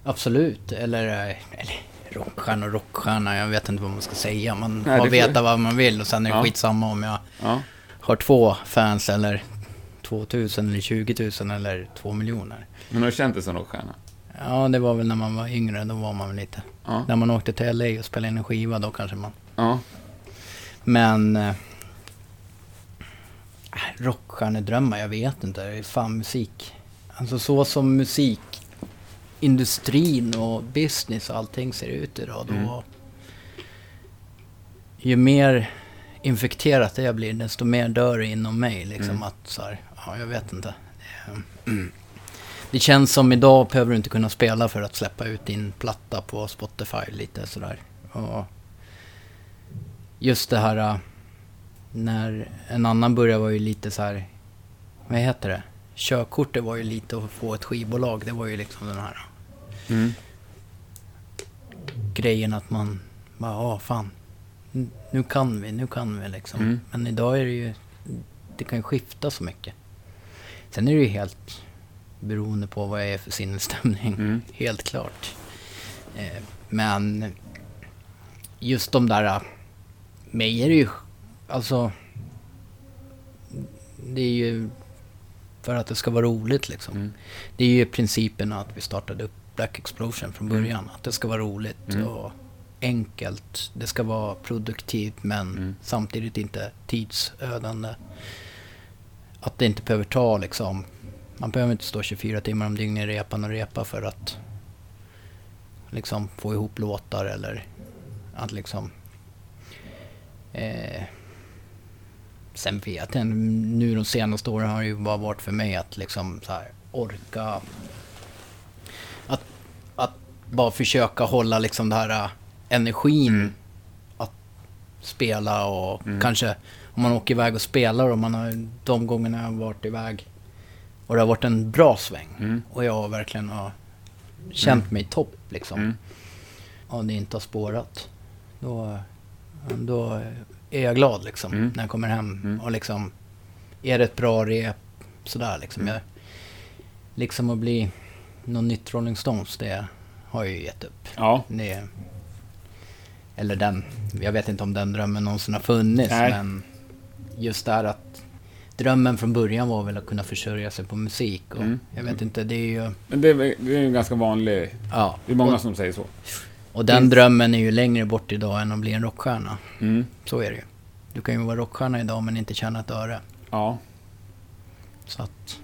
Absolut, eller, eh, eller rockstjärna och rockstjärna, jag vet inte vad man ska säga. Man
Nej,
får veta vad man vill och sen är det
Ja.
skitsamma om jag
Ja.
har två fans eller 2000 eller 20 000 eller två miljoner.
Men har du känt dig som rockstjärna?
Ja, det var väl när man var yngre, då var man väl lite...
Ja.
När man åkte till LA och spelade in en skiva, då kanske man...
Ja.
Men... Rockstjärnedrömmar, jag vet inte. Det är fan musik. Alltså så som musikindustrin och business och allting ser ut idag. Då,
Mm.
Ju mer infekterat det jag blir, desto mer dör det inom mig. Liksom
Mm.
att så här, ja jag vet inte. Det, mm. det känns som idag behöver du inte kunna spela för att släppa ut din platta på Spotify lite sådär. Och just det här äh, när en annan började var ju lite så här, vad heter det? Körkortet var ju lite att få ett skivbolag. Det var ju liksom den här
Mm.
grejen att man bara, ja fan, nu kan vi, nu kan vi liksom.
Mm.
Men idag är det ju, det kan ju skifta så mycket. Sen är det ju helt beroende på vad jag är för sinnesstämning.
Mm.
Helt klart. Eh, men just de där, äh, mig är det ju, alltså, det är ju för att det ska vara roligt liksom.
Mm.
Det är ju principen att vi startade upp Black Explosion från
Mm.
början. Att det ska vara roligt
Mm.
och enkelt. Det ska vara produktivt men
Mm.
samtidigt inte tidsödande. Att det inte behöver ta liksom... Man behöver inte stå 24 timmar om dygnet i repan och repa för att liksom få ihop låtar eller att liksom... Eh, sen vet jag nu de senaste åren har det ju bara varit för mig att liksom så här orka... Att, att bara försöka hålla liksom det här äh, energin
Mm.
att spela och
Mm.
kanske om man åker iväg och spelar och man har de gångerna jag har varit iväg och det har varit en bra sväng
Mm.
och jag verkligen har känt mig topp liksom.
Mm.
Och det inte har spårat. Då, då är jag glad liksom
Mm.
när jag kommer hem
Mm.
och liksom är det ett bra rep sådär liksom.
Mm.
Jag, liksom att bli någon nytt Rolling Stones, det har jag ju gett upp.
Ja.
Det, eller den, jag vet inte om den drömmen någonsin har funnits
Nej.
men just det här att drömmen från början var väl att kunna försörja sig på musik och
Mm.
jag vet inte, det är ju...
Men det är, det är en ganska vanlig...
Ja.
Det är många
och,
som säger så.
Och den
finns-
drömmen är ju längre bort idag än att bli en rockstjärna.
Mm.
Så är det ju. Du kan ju vara rockstjärna idag men inte tjäna ett öre.
Ja.
Så att...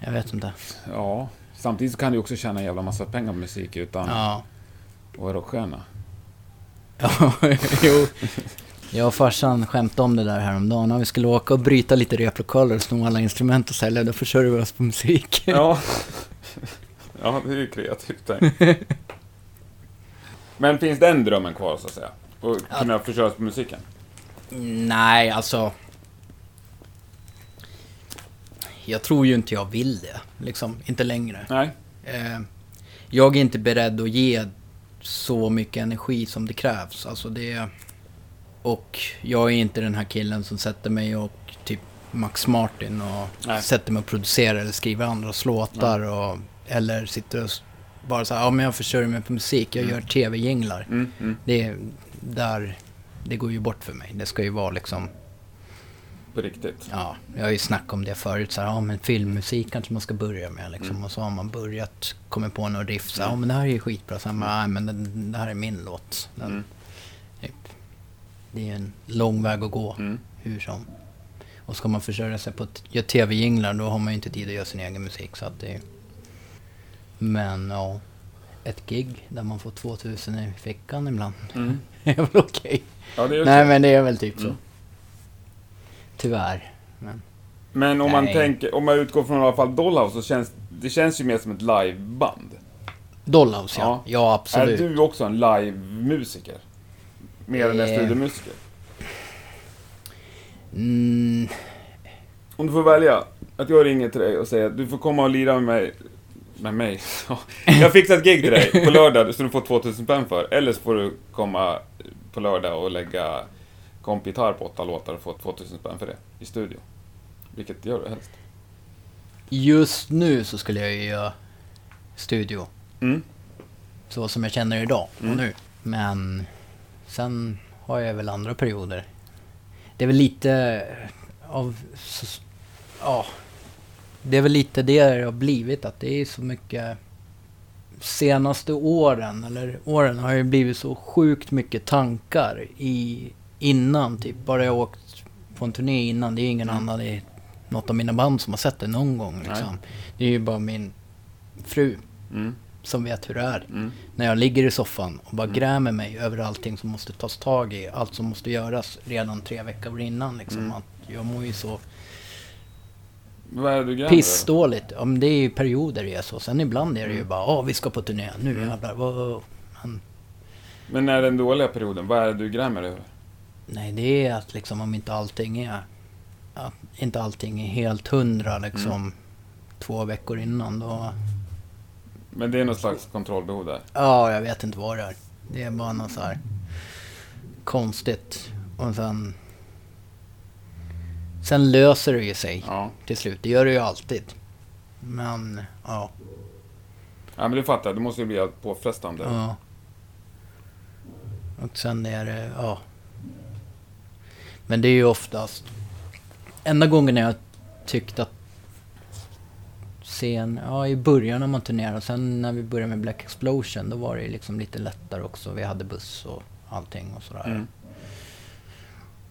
Jag vet inte.
Ja. Samtidigt så kan du också tjäna en jävla massa pengar på musik utan
Ja.
att vara rockstjärna.
Ja, jo. Jag och farsan skämtade om det där häromdagen. Om vi skulle åka och bryta lite replokaler och sno alla instrument och sälja, då försörjer vi oss på musik.
Ja. ja, det är ju kreativt tänkt. Men finns den drömmen kvar så att säga? Och kunna försörja sig på musiken?
Nej, alltså. Jag tror ju inte jag vill det. Liksom, inte längre.
Nej.
Eh, jag är inte beredd att ge så mycket energi som det krävs. Alltså det... Och jag är inte den här killen som sätter mig och typ Max Martin och
Nej.
sätter mig och producerar eller skriver andras låtar och... Eller sitter och bara så här, ja men jag försörjer mig på musik, jag gör tv-jinglar.
Mm, mm.
Det är där... Det går ju bort för mig. Det ska ju vara liksom...
På riktigt.
Ja, jag har ju snackat om det förut. Så här, ja, men filmmusik kanske man ska börja med. Liksom. Och så har man börjat, kommit på någon riff. Så här, ja, men det här är ju skitbra. Så här, nej, men den, det här är min låt. Den,
Mm.
typ. Det är en lång väg att gå,
Mm.
hur som. Och ska man försörja sig på att göra tv-jinglar, då har man ju inte tid att göra sin egen musik. Så att det är... Men ja, ett gig där man får 2000 i fickan ibland.
Mm.
är väl okej.
Ja, det är ju
Nej,
så.
men det är väl typ så.
Mm.
Tyvärr. Men...
Men om man
Nej.
tänker, om man utgår från i alla fall Dollhouse så känns det känns ju mer som ett liveband.
Dollhouse, ja.
Ja.
Ja, absolut.
Är du också en live-musiker? Mer än en
Eh.
studiomusiker?
Mm,
Om du får välja, att jag ringer till dig och säger att du får komma och lira med mig. Med mig? Ja. Jag fixar ett gig till dig på lördag som du får 2000 spänn för. Eller så får du komma på lördag och lägga kompgitarr på åtta låtar och få 2000 spänn för det i studio. Vilket gör du helst?
just nu så skulle jag ju göra studio.
Mm.
Så som jag känner idag och
Mm.
nu. Men sen har jag väl andra perioder. Det är väl lite av... så- Ja. Det är väl lite det det har blivit. Att det är så mycket... Senaste åren, eller åren, har det blivit så sjukt mycket tankar i innan. Typ bara jag åkt på en turné innan. Det är ingen annan i något av mina band som har sett det någon gång. Liksom. Det är ju bara min fru
Mm.
som vet hur det är.
Mm.
När jag ligger i soffan och bara grämer mig över allting som måste tas tag i. Allt som måste göras redan tre veckor innan. Liksom.
Mm.
Att jag mår ju så
Vad är det du
pissdåligt. Ja, men det är ju perioder det är så. Sen ibland är det ju
Mm.
bara, åh vi ska på turné, nu jävlar. Wow. Men,
Men när den dåliga perioden, vad är det du grämer över?
nej, det är att liksom om inte allting är... Att inte allting är helt hundra liksom.
Mm.
Två veckor innan då...
Men det är någon slags kontrollbehov där.
Ja, jag vet inte vad det är. Det är bara något så här konstigt. Och sen... Sen löser det ju sig
Ja.
till slut. Det gör det ju alltid. Men, ja.
Ja men det fattar det måste ju bli påfrestande.
ja. Och sen är det, ja. Men det är ju oftast... Enda gången jag tyckt att sen, ja i början när man turnerade, sen när vi började med Black Explosion, då var det liksom lite lättare också. Vi hade buss och allting och sådär.
Mm.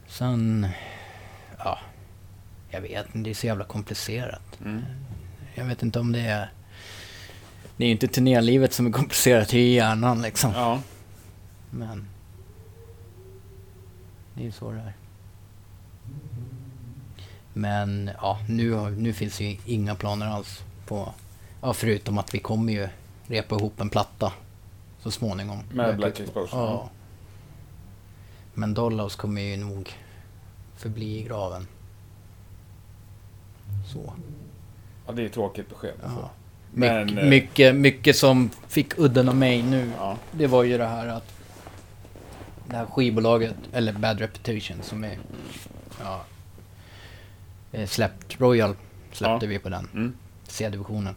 Sen, ja, jag vet inte, det är så jävla komplicerat.
Mm.
Jag vet inte om det är... Det är ju inte turnélivet som är komplicerat, det är ju hjärnan liksom.
Ja.
Men... Det är ju så det är. Men ja, nu, har, nu finns ju inga planer alls på... Ja, förutom att vi kommer ju repa ihop en platta så småningom.
Med Black Explosion.
Ja. Men Dollhouse kommer ju nog förbli i graven. Så.
ja, det är ett tråkigt besked.
Ja.
Alltså.
My,
Men, eh,
mycket, mycket som fick udden av mig nu,
Ja.
det var ju det här att det här skivbolaget, eller Bad Reputation som är ja, eh, släppt, Royal släppte
Ja.
vi på den,
Mm.
C-divisionen.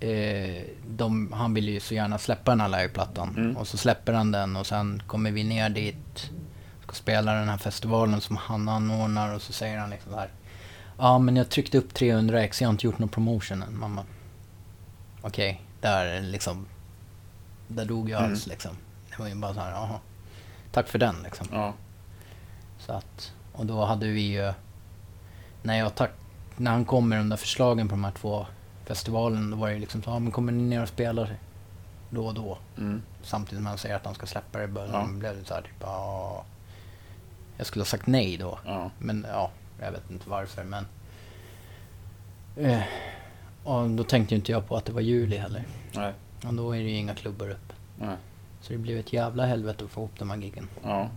Eh, de, han ville ju så gärna släppa den här liveplattan
Mm.
och så släpper han den och sen kommer vi ner dit, ska spela den här festivalen som han anordnar och så säger han liksom så här Ja men jag tryckte upp 300 ex, jag har inte gjort någon promotion än. Mamma. Okej, där liksom. Där dog jag
Mm.
alls liksom. Det var ju bara så här, jaha. Tack för den liksom.
Ja.
Så att, och då hade vi ju, när jag tack, när han kom med de där förslagen på de här två festivalen, då var det ju liksom så, ja men kommer ni ner och spelar då och då?
Mm.
Samtidigt som han säger att han ska släppa det, början
Ja.
blev det så här typ, ja. jag skulle ha sagt nej då.
Ja.
Men ja, jag vet inte varför men... Eh, och då tänkte inte jag på att det var juli heller.
Nej.
Och då är det ju inga klubbar uppe.
Nej.
Så det blev ett jävla helvete att få ihop de här giggen.
Ja.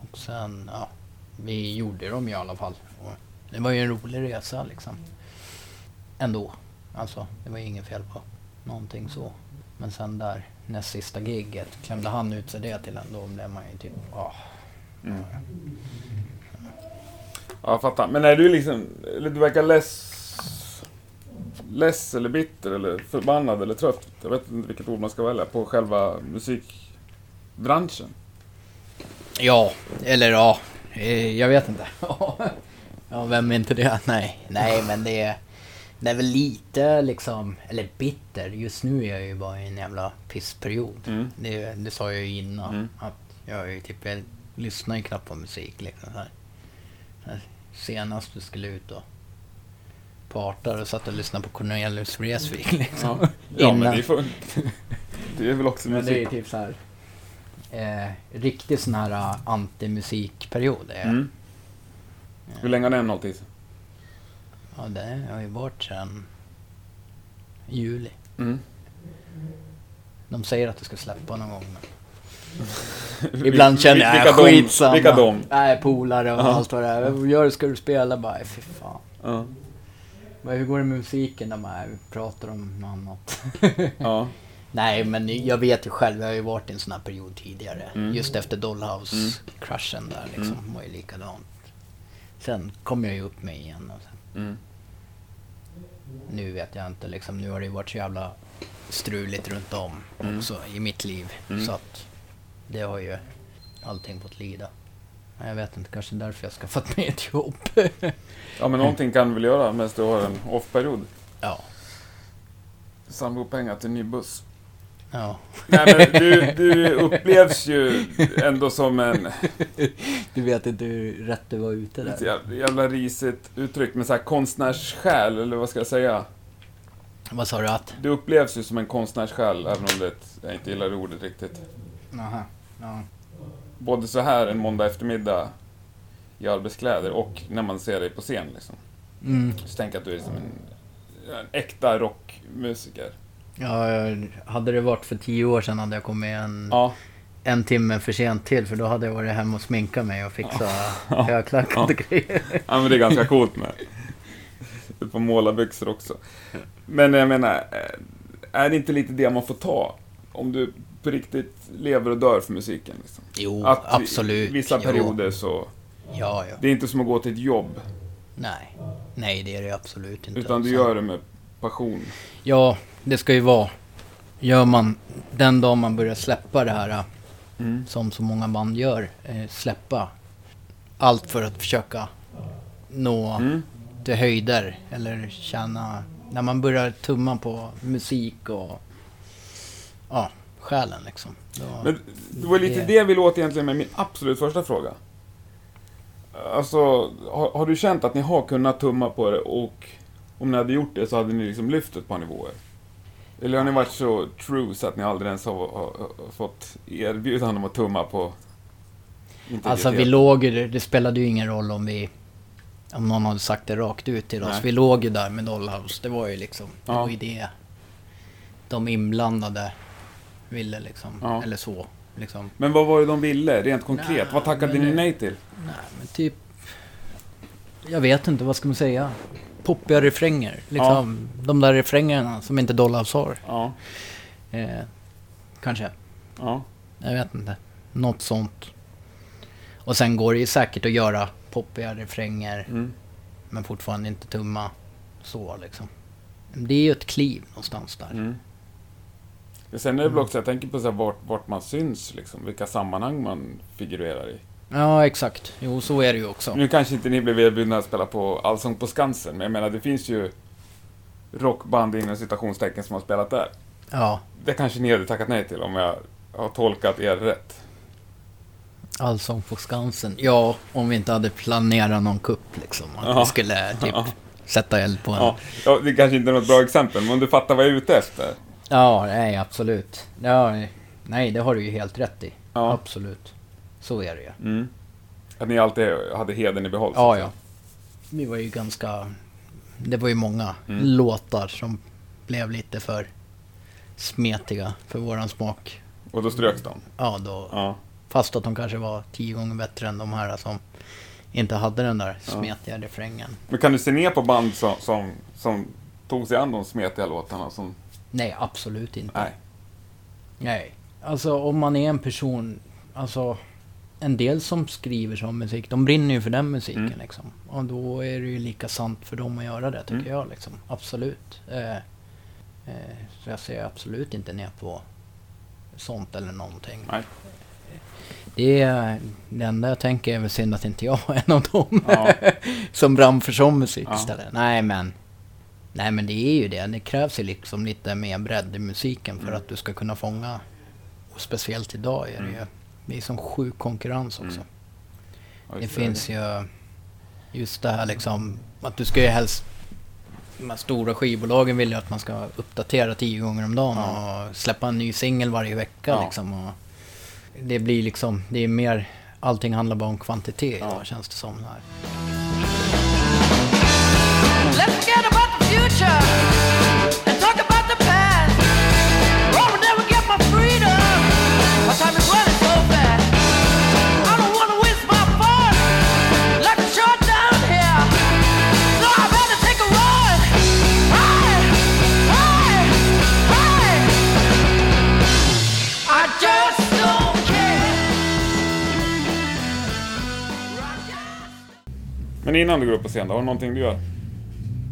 Och sen, ja, vi gjorde dem i alla fall. Och det var ju en rolig resa liksom. Ändå. Alltså, det var ju inget fel på någonting så. Men sen där, näst sista gigget, klämde han ut sig det till en, då blev man ju typ, ah.
Mm. Ja, jag fattar. Men är du liksom, eller du verkar less, less eller bitter eller förbannad eller trött, jag vet inte vilket ord man ska välja, på själva musikbranschen?
Ja, eller ja, eh, jag vet inte. ja, vem är inte det? Nej, nej men det är, det är väl lite liksom, eller bitter. Just nu är jag ju bara i en jävla pissperiod.
Mm.
Det, det sa jag ju innan.
Mm.
Att jag är typ, jag lyssnar ju knappt på musik liksom. Så här. Senast du skulle ut och parta och satt och lyssnade på Cornelius Vreeswijk liksom.
Ja, ja men det, får, det är väl också
Men det är
musik.
typ så här. Eh, riktigt sån här antimusikperiod. är-
Mm. Hur länge har den hållit i sig?
Ja, det har ju varit sedan juli.
Mm.
De säger att det ska släppa någon gång. Men... Ibland känner jag,
vilka
skitsamma.
Vilka de?
Nej, polare och allt vad det är. Gör du? Ska du spela? Bara, "Nej, fy fan.
Ja.
Bara, Hur går det med musiken? De bara, vi pratar om något annat.
ja.
Nej, men jag vet ju själv. Jag har ju varit i en sån här period tidigare.
Mm.
Just efter Dollhouse-kraschen där liksom.
Mm.
var ju likadant. Sen kom jag ju upp mig igen. Och sen,
Mm.
nu vet jag inte liksom. Nu har det ju varit så jävla struligt runt om
Mm.
också i mitt liv.
Mm.
Så att det har ju allting fått lida. Jag vet inte, kanske därför jag skaffat mig ett jobb.
ja, men någonting kan du väl göra medan du har en off-period?
ja,
Samla pengar till en ny buss.
ja.
Nej, men du, du upplevs ju ändå som en
Du vet inte hur rätt du var ute där.
jävla, jävla risigt uttryck, men så här konstnärssjäl, eller vad ska jag säga?
Vad sa du att?
Du upplevs ju som en konstnärssjäl, även om det, jag inte gillar det ordet riktigt.
Aha. Ja.
Både så här en måndag eftermiddag i arbetskläder och när man ser dig på scen. Liksom.
Mm.
Så tänker jag att du är som en, en äkta rockmusiker.
Ja, hade det varit för tio år sedan hade jag kommit en,
Ja,
en timme för sent till för då hade jag varit hemma och sminkat mig och fixat
Ja.
högklackat och grejer.
ja men det är ganska coolt med. Par målarbyxor också. Men jag menar, eh, är det inte lite det man får ta? Om du på riktigt lever och dör för musiken. Liksom.
Jo,
Att
absolut.
vissa
Jo.
perioder så...
Ja, ja.
Det är inte som att gå till ett jobb,
Nej. Nej, det är det absolut inte.
utan du gör det med passion.
Ja, det ska ju vara. Gör man den dag man börjar släppa det här,
Mm.
som så många band gör, eh, släppa allt för att försöka nå
Mm.
till höjder eller känna, när man börjar tumma på musik och ja, själen liksom. Då,
Men det var lite
Det-
det jag ville åt egentligen med min absolut första fråga. Alltså, har, har du känt att ni har kunnat tumma på det och om ni hade gjort det så hade ni liksom lyft ett par nivåer? Eller har ni varit så true så att ni aldrig ens har, har, har fått erbjudande om att tumma på integritet?
alltså vi låg ju, det spelade ju ingen roll om vi om någon hade sagt det rakt ut till oss.
Nej.
Vi låg ju där med Dollhouse. Det var ju liksom, det
Ja.
var ju det de inblandade ville liksom.
Ja.
Eller så. Liksom.
Men vad var det de ville, rent konkret?
Nej,
vad tackade
men
ni nej till?
Nej, men typ... Jag vet inte, vad ska man säga? Poppiga refränger. Liksom, De där refrängerna som inte Dollhouse har.
Ja,
Eh, kanske.
ja.
Jag vet inte. Något sånt. Och sen går det ju säkert att göra poppiga refränger.
Mm.
Men fortfarande inte tumma så liksom. Det är ju ett kliv någonstans där.
Mm. Sen är det väl också, jag tänker på så här, vart, vart man syns, liksom, vilka sammanhang man figurerar i.
Ja, exakt. Jo, så är det ju också.
Nu kanske inte ni blev erbjudna att spela på Allsång på Skansen, men jag menar det finns ju rockband inom citationstecken som har spelat där.
Ja,
Det kanske ni hade tackat nej till om jag har tolkat er rätt.
Allsång på Skansen. Ja, om vi inte hade planerat någon kupp liksom. Att
Ja.
vi skulle typ
Ja.
sätta eld på en.
Ja, ja, det kanske inte är något bra exempel, men om du fattar vad jag är ute efter.
Ja, nej absolut. Ja, nej, det har du ju helt rätt i.
Ja.
Absolut. Så är det ju.
Mm. Att ni alltid hade heden i behåll?
Ja, ja. Vi var ju ganska... Det var ju många
Mm.
låtar som blev lite för smetiga för våran smak.
Och då ströks de?
Ja, då,
Ja.
fast att de kanske var tio gånger bättre än de här som inte hade den där
Ja.
smetiga refrängen.
Men kan du se ner på band som, som, som tog sig an de smetiga låtarna? Som,
Nej, absolut inte.
nej.
Nej. Alltså om man är en person, alltså en del som skriver som musik, de brinner ju för den musiken
Mm.
liksom. Och då är det ju lika sant för dem att göra det, tycker
Mm.
jag liksom. Absolut. Eh, eh, så jag ser absolut inte ner på sånt eller någonting.
nej.
Det, är, det enda jag tänker är väl synd att inte jag är en av dem
Ja.
som brann för sån musik
Ja.
istället. Nej men, nej men det är ju det. Det krävs ju liksom lite mer bredd i musiken för
Mm.
att du ska kunna fånga. Och speciellt idag är det
Mm.
ju. Det är som sjuk konkurrens också.
Mm. Ja,
Det finns ju just det här liksom att du ska ju helst de här stora skivbolagen vill ju att man ska uppdatera tio gånger om dagen
Ja.
och släppa en ny singel varje vecka
Ja.
liksom. Och det blir liksom, det är mer, allting handlar bara om kvantitet
Ja.
känns det som. Här.
Men innan du går upp på scen, då, har du någonting du gör?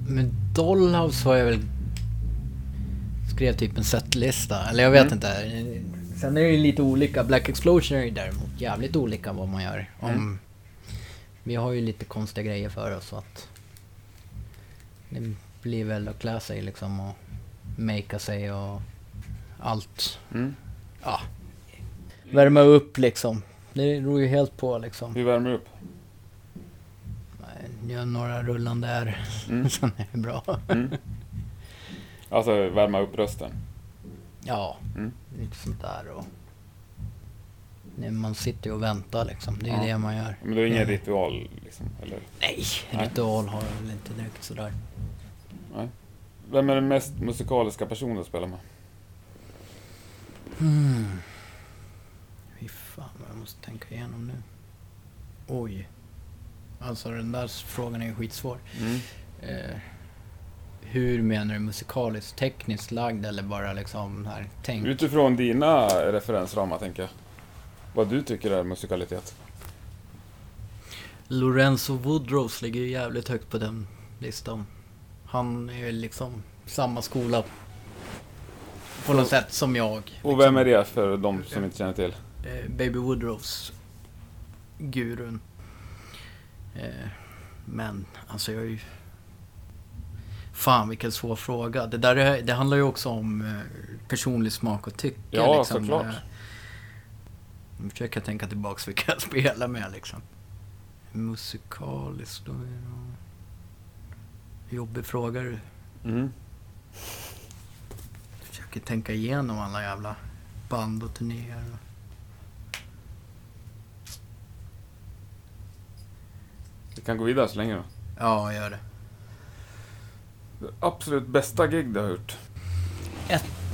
Men Dollhouse har jag väl skrev typ en setlista, eller jag vet
Mm.
inte. Sen är det ju lite olika. Black Explosion är ju däremot jävligt olika vad man gör. Om,
Mm.
Vi har ju lite konstiga grejer för oss så att det blir väl att klä sig liksom och makea sig och allt.
Mm.
Ja. Värma upp liksom. Det beror ju helt på liksom.
Hur värmer upp?
Gör några rullande där.
Mm.
Sen är det bra.
Mm. Alltså värma upp rösten?
Ja,
Mm.
lite sånt där och... Man sitter ju och väntar liksom. Det är
Ja.
det man gör.
Men det är ingen ritual liksom? Eller?
Nej,
Nej.
ritual har jag väl inte direkt sådär.
Nej. Vem är den mest musikaliska personen du spelar med?
Hmm. Fy fan vad jag måste tänka igenom nu. Oj. Alltså den där frågan är ju skitsvår.
Mm.
Eh, hur menar du musikaliskt? Tekniskt lagd eller bara liksom här tänk?
Utifrån dina referensramar tänker jag. Vad du tycker är musikalitet?
Lorenzo Woodrose ligger ju jävligt högt på den listan. Han är ju liksom samma skola på något sätt som jag.
Och vem är det för de som inte känner till?
Eh, Baby Woodrose. Gurun. Eh, men alltså jag är ju... Fan vilken svår fråga. Det där är, det handlar ju också om eh, personlig smak och tycke.
Ja,
liksom.
såklart.
Eh, Nu försöker jag tänka tillbaks vilka jag spelar med liksom. Musikaliskt då Jobbig fråga du.
Mm.
Försöker tänka igenom alla jävla band och turnéer. och-
kan gå vidare så länge då.
Ja, gör det.
Det absolut bästa gig du har gjort?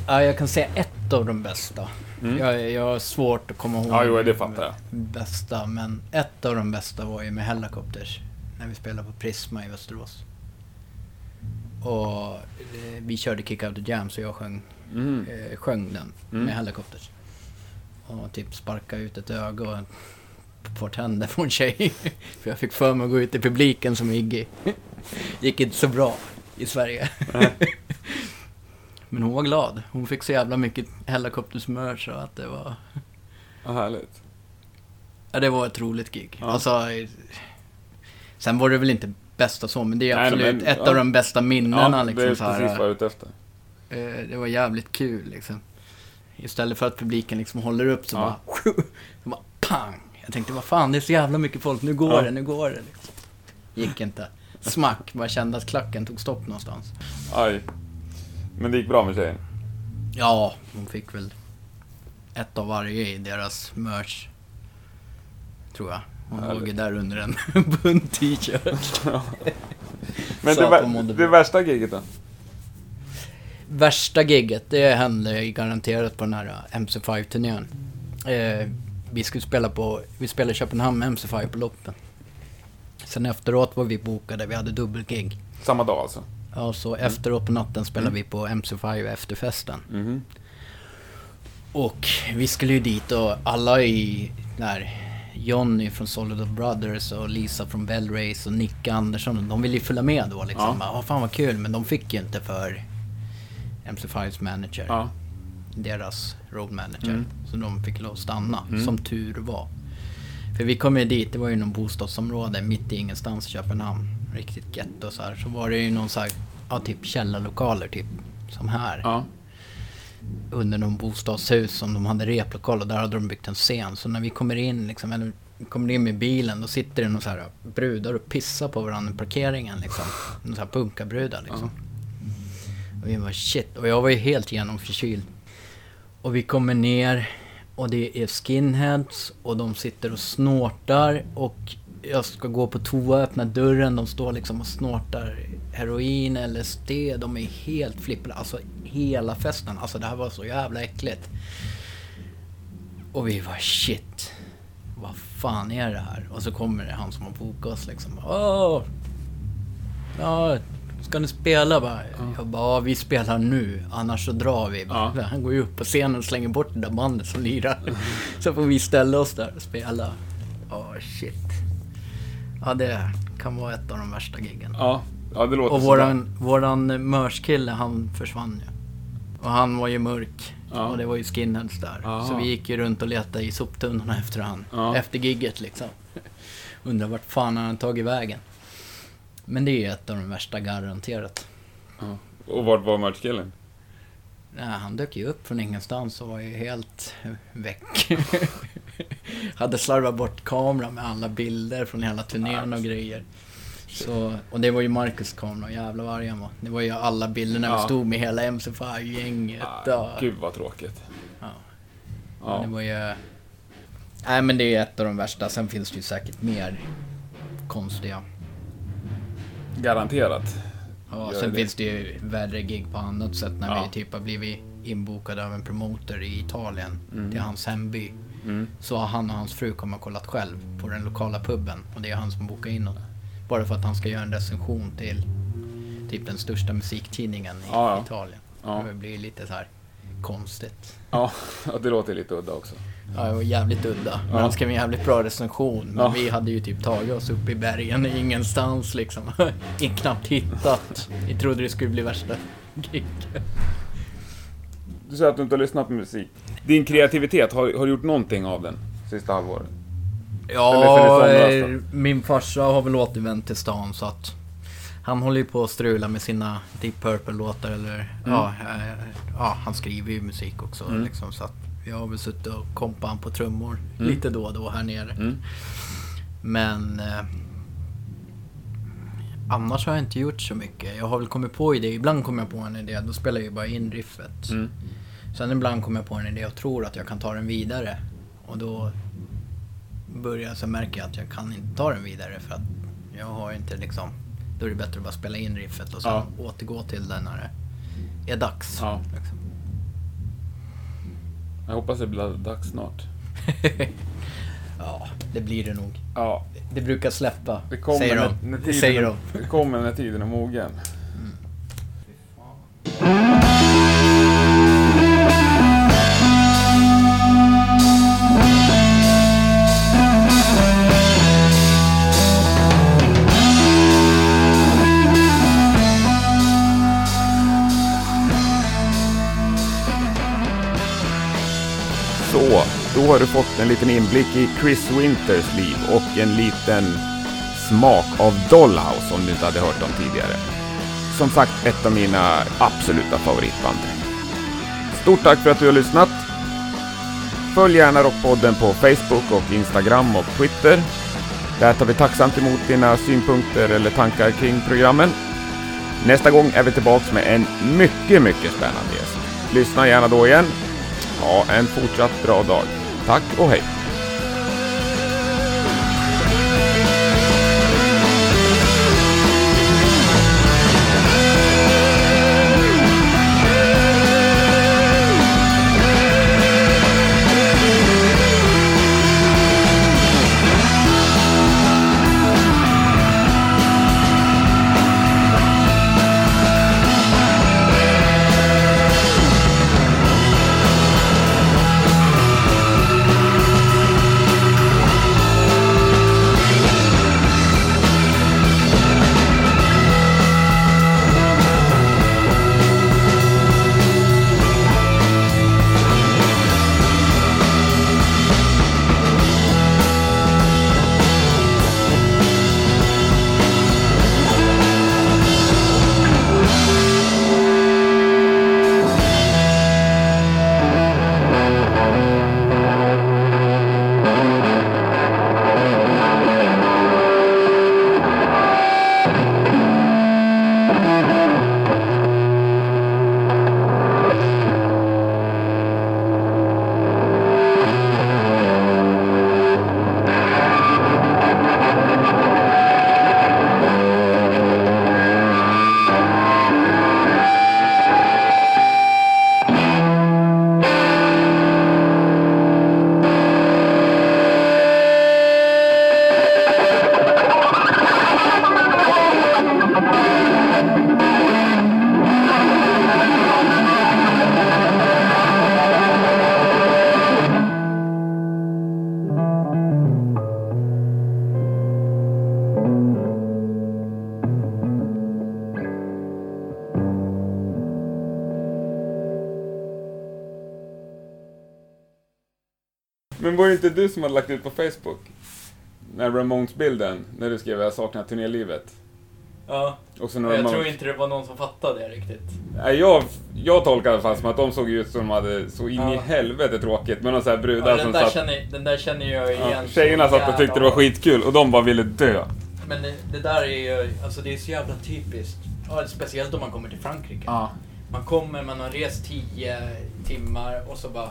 Ja, jag kan säga ett av de bästa.
Mm.
Jag, jag har svårt att komma ihåg
Ja, jo, det fattar jag.
bästa, men ett av de bästa var ju med Hellacopters. När vi spelade på Prisma i Västerås. Och eh, vi körde Kick Out the Jam så jag sjöng,
Mm.
eh, sjöng den
Mm.
med Hellacopters. Och typ sparka ut ett öga och ett par tänder på en tjej. för jag fick för mig att gå ut i publiken som Iggy. Gick inte så bra i Sverige. Men hon var glad. Hon fick så jävla mycket Hellacopters merch och att det var...
Vad härligt.
Ja, det var ett roligt gig.
Ja.
Alltså, sen var det väl inte bästa så, men det är
Nej,
absolut
men-
ett
ja.
av de bästa minnena.
Ja,
liksom,
det är
så här,
precis vad jag är ute efter.
eh, det var jävligt kul liksom. Istället för att publiken liksom håller upp så
Ja.
bara... Så bara pang! Jag tänkte, vad fan, det är så jävla mycket folk. Nu går
Ja.
det, nu går det. Liksom. Gick inte. Smack, bara kände att klacken tog stopp någonstans.
Aj. Men det gick bra med tjejen?
Ja, hon fick väl ett av varje i deras merch. tror jag. Hon
Härligt.
låg där under en bunt t-shirt.
Men
Sa
det,
mådde
det värsta giget då?
Värsta gigget, det hände garanterat på den här äh, MC5-turnén. Eh, vi skulle spela på, vi spelade i Köpenhamn med MC5 på loppen. Sen efteråt var vi bokade, vi hade dubbelgig.
Samma dag alltså?
Ja, så efteråt på natten spelade vi på MC5 efterfesten.
Mhm.
Och vi skulle ju dit och alla i där Johnny från Solid Brothers och Lisa från Bellrace och Nick Andersson, de ville ju följa med då liksom.
Ja.
Bara, "Åh, fan vad kul, men de fick ju inte för MC5s manager.
Ja.
Deras road manager.
Mm.
Så de fick lov att stanna,
Mm.
som tur var. För vi kom ju dit, det var ju någon bostadsområde mitt i ingenstans i Köpenhamn. Riktigt getto så här. Så var det ju någon så här, ja typ källarlokaler typ. Som här
Ja.
under någon bostadshus som de hade replokal och där hade de byggt en scen. Så när vi kommer in liksom, eller kommer in med bilen, då sitter det någon så här brudar och pissar på varandra i parkeringen liksom. Någon så här punkabrudar liksom. Och vi var shit, och jag var ju helt genomförkyld. Och vi kommer ner och det är skinheads och de sitter och snortar och jag ska gå på toa, öppna dörren, de står liksom och snortar heroin, LSD, de är helt flippade. Alltså hela festen, alltså det här var så jävla äckligt. Och vi var shit, vad fan är det här? Och så kommer det han som har bokat oss liksom. Åh! Ja, ska ni spela? Bara, Jag bara, ja, vi spelar nu, annars så drar vi.
Ja.
Han går ju upp på scenen och slänger bort det där bandet som lirar. så får vi ställa oss där och spela. Åh, shit. Ja, det kan vara ett av de värsta giggen.
Ja. Ja, det låter
Och våran, våran mörskille, han försvann ju. Och han var ju mörk.
Ja.
Och det var ju skinheads där.
Ja.
Så vi gick ju runt och letade i soptunnorna efter han.
Ja.
Efter gigget liksom. Undrar vart fan han tagit vägen. Men det är ju ett av de värsta garanterat.
Ja. Och vart var mörtkillen?
Nej, han dök ju upp från ingenstans och var ju helt väck. Hade slarvat bort kameran med alla bilder från hela turnén och grejer. Så, och det var ju Marcus kamera, jävlar vad han var. Det var ju alla bilder när vi
Ja.
stod med hela MC5-gänget.
Ah, gud vad tråkigt.
Ja.
Ja.
Det var ju... Nej men det är ett av de värsta, sen finns det ju säkert mer konstiga.
Garanterat.
Ja, sen
det.
finns det ju värre gig på annat sätt när
Ja.
vi typ har blivit inbokade av en promoter i Italien
Mm.
till hans hemby.
Mm.
Så har han och hans fru kommit och kollat själv på den lokala puben och det är han som bokar in oss. Bara för att han ska göra en recension till typ den största musiktidningen i
Ja, ja.
Italien.
Ja.
Det blir lite så här konstigt.
Ja, ja, det låter lite udda också.
Ja, var jävligt udda. Men han skrev en jävligt bra recension. Men vi hade ju typ tagit oss upp i bergen i ingenstans liksom. Inte knappt hittat. Vi trodde det skulle bli värsta gig.
Du säger att du inte har lyssnat på musik. Din kreativitet, har, har du gjort någonting av den sista halvåret?
Ja, eh, min farsa har väl återvänt till stan så att han håller ju på att strula med sina Deep Purple-låtar eller ja, eh, ja, han skriver ju musik också
Mm.
liksom så att vi har väl suttit och kompat han på trummor
Mm.
lite då och då här nere.
Mm.
Men eh, annars har jag inte gjort så mycket. Jag har väl kommit på idé. Ibland kommer jag på en idé, då spelar jag ju bara in riffet.
Mm.
Sen ibland kommer jag på en idé och tror att jag kan ta den vidare. Och då börjar så märker jag att jag kan inte ta den vidare för att jag har inte liksom... Då är det bättre att bara spela in riffet och sen
Ja.
återgå till den när det är dags.
Ja.
Liksom.
Jag hoppas det blir dags snart.
ja, det blir det nog.
Ja,
Det brukar släppa,
det kommer
säger
när,
de.
när tiden,
säger de.
Det kommer när tiden är mogen. Så, har du fått en liten inblick i Chris Winters liv och en liten smak av Dollhouse om du inte hade hört dem tidigare. Som sagt, ett av mina absoluta favoritband. Stort tack för att du har lyssnat. Följ gärna Rockpodden på Facebook och Instagram och Twitter. Där tar vi tacksamt emot dina synpunkter eller tankar kring programmen. Nästa gång är vi tillbaks med en mycket, mycket spännande gäst. Lyssna gärna då igen. Ha en fortsatt bra dag. Tack och hej! Det du som hade lagt ut på Facebook? När Ramones-bilden, när du skrev jag saknar turnélivet.
Ja,
Och några
jag tror inte det var någon som fattade det riktigt.
Nej, jag, jag tolkar i alla fall som att de såg ut som de hade så in i
Ja.
helvete tråkigt. Men några så här brudar
Ja, den,
som
där
satt...
känner, den där känner jag igen.
Ja, tjejerna satt och tyckte det var skitkul och de bara ville dö.
Men det, det där är ju, alltså det är så jävla typiskt. Ja, speciellt om man kommer till Frankrike.
Ja.
Man kommer, man har rest 10 timmar och så bara...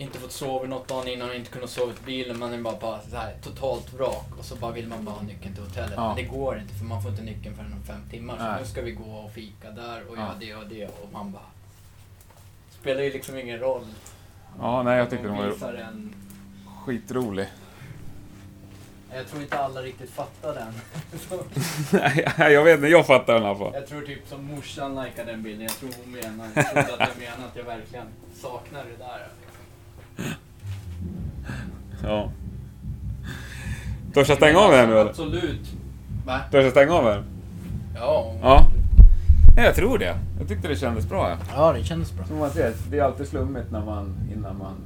Inte fått sova något dagen innan, inte kunnat sova i bilen. Man är bara, bara så här, totalt vrak. Och så bara vill man bara ha nyckeln till hotellet.
Ja.
Men det går inte för man får inte nyckeln förrän om fem timmar. Så
Nej.
nu ska vi gå och fika där och
Ja.
göra det och det. Och man bara... Spelar ju liksom ingen roll.
Ja, nej jag tyckte
De
de var
en...
skitrolig.
Jag tror inte alla riktigt fattar den.
Nej, jag vet inte, jag fattar den i alla fall.
Jag tror typ som morsan likade den bilden. Jag tror hon menar, jag trodde att jag menar att jag verkligen saknar det där.
Ja. Törs jag stänga av den nu eller?
Absolut. Va?
Törs jag stänga av den?
Ja.
Ja. Ja, jag tror det. Jag tyckte det kändes bra. Ja.
Ja, det kändes bra.
Som man ser, det är alltid slummigt när man, innan man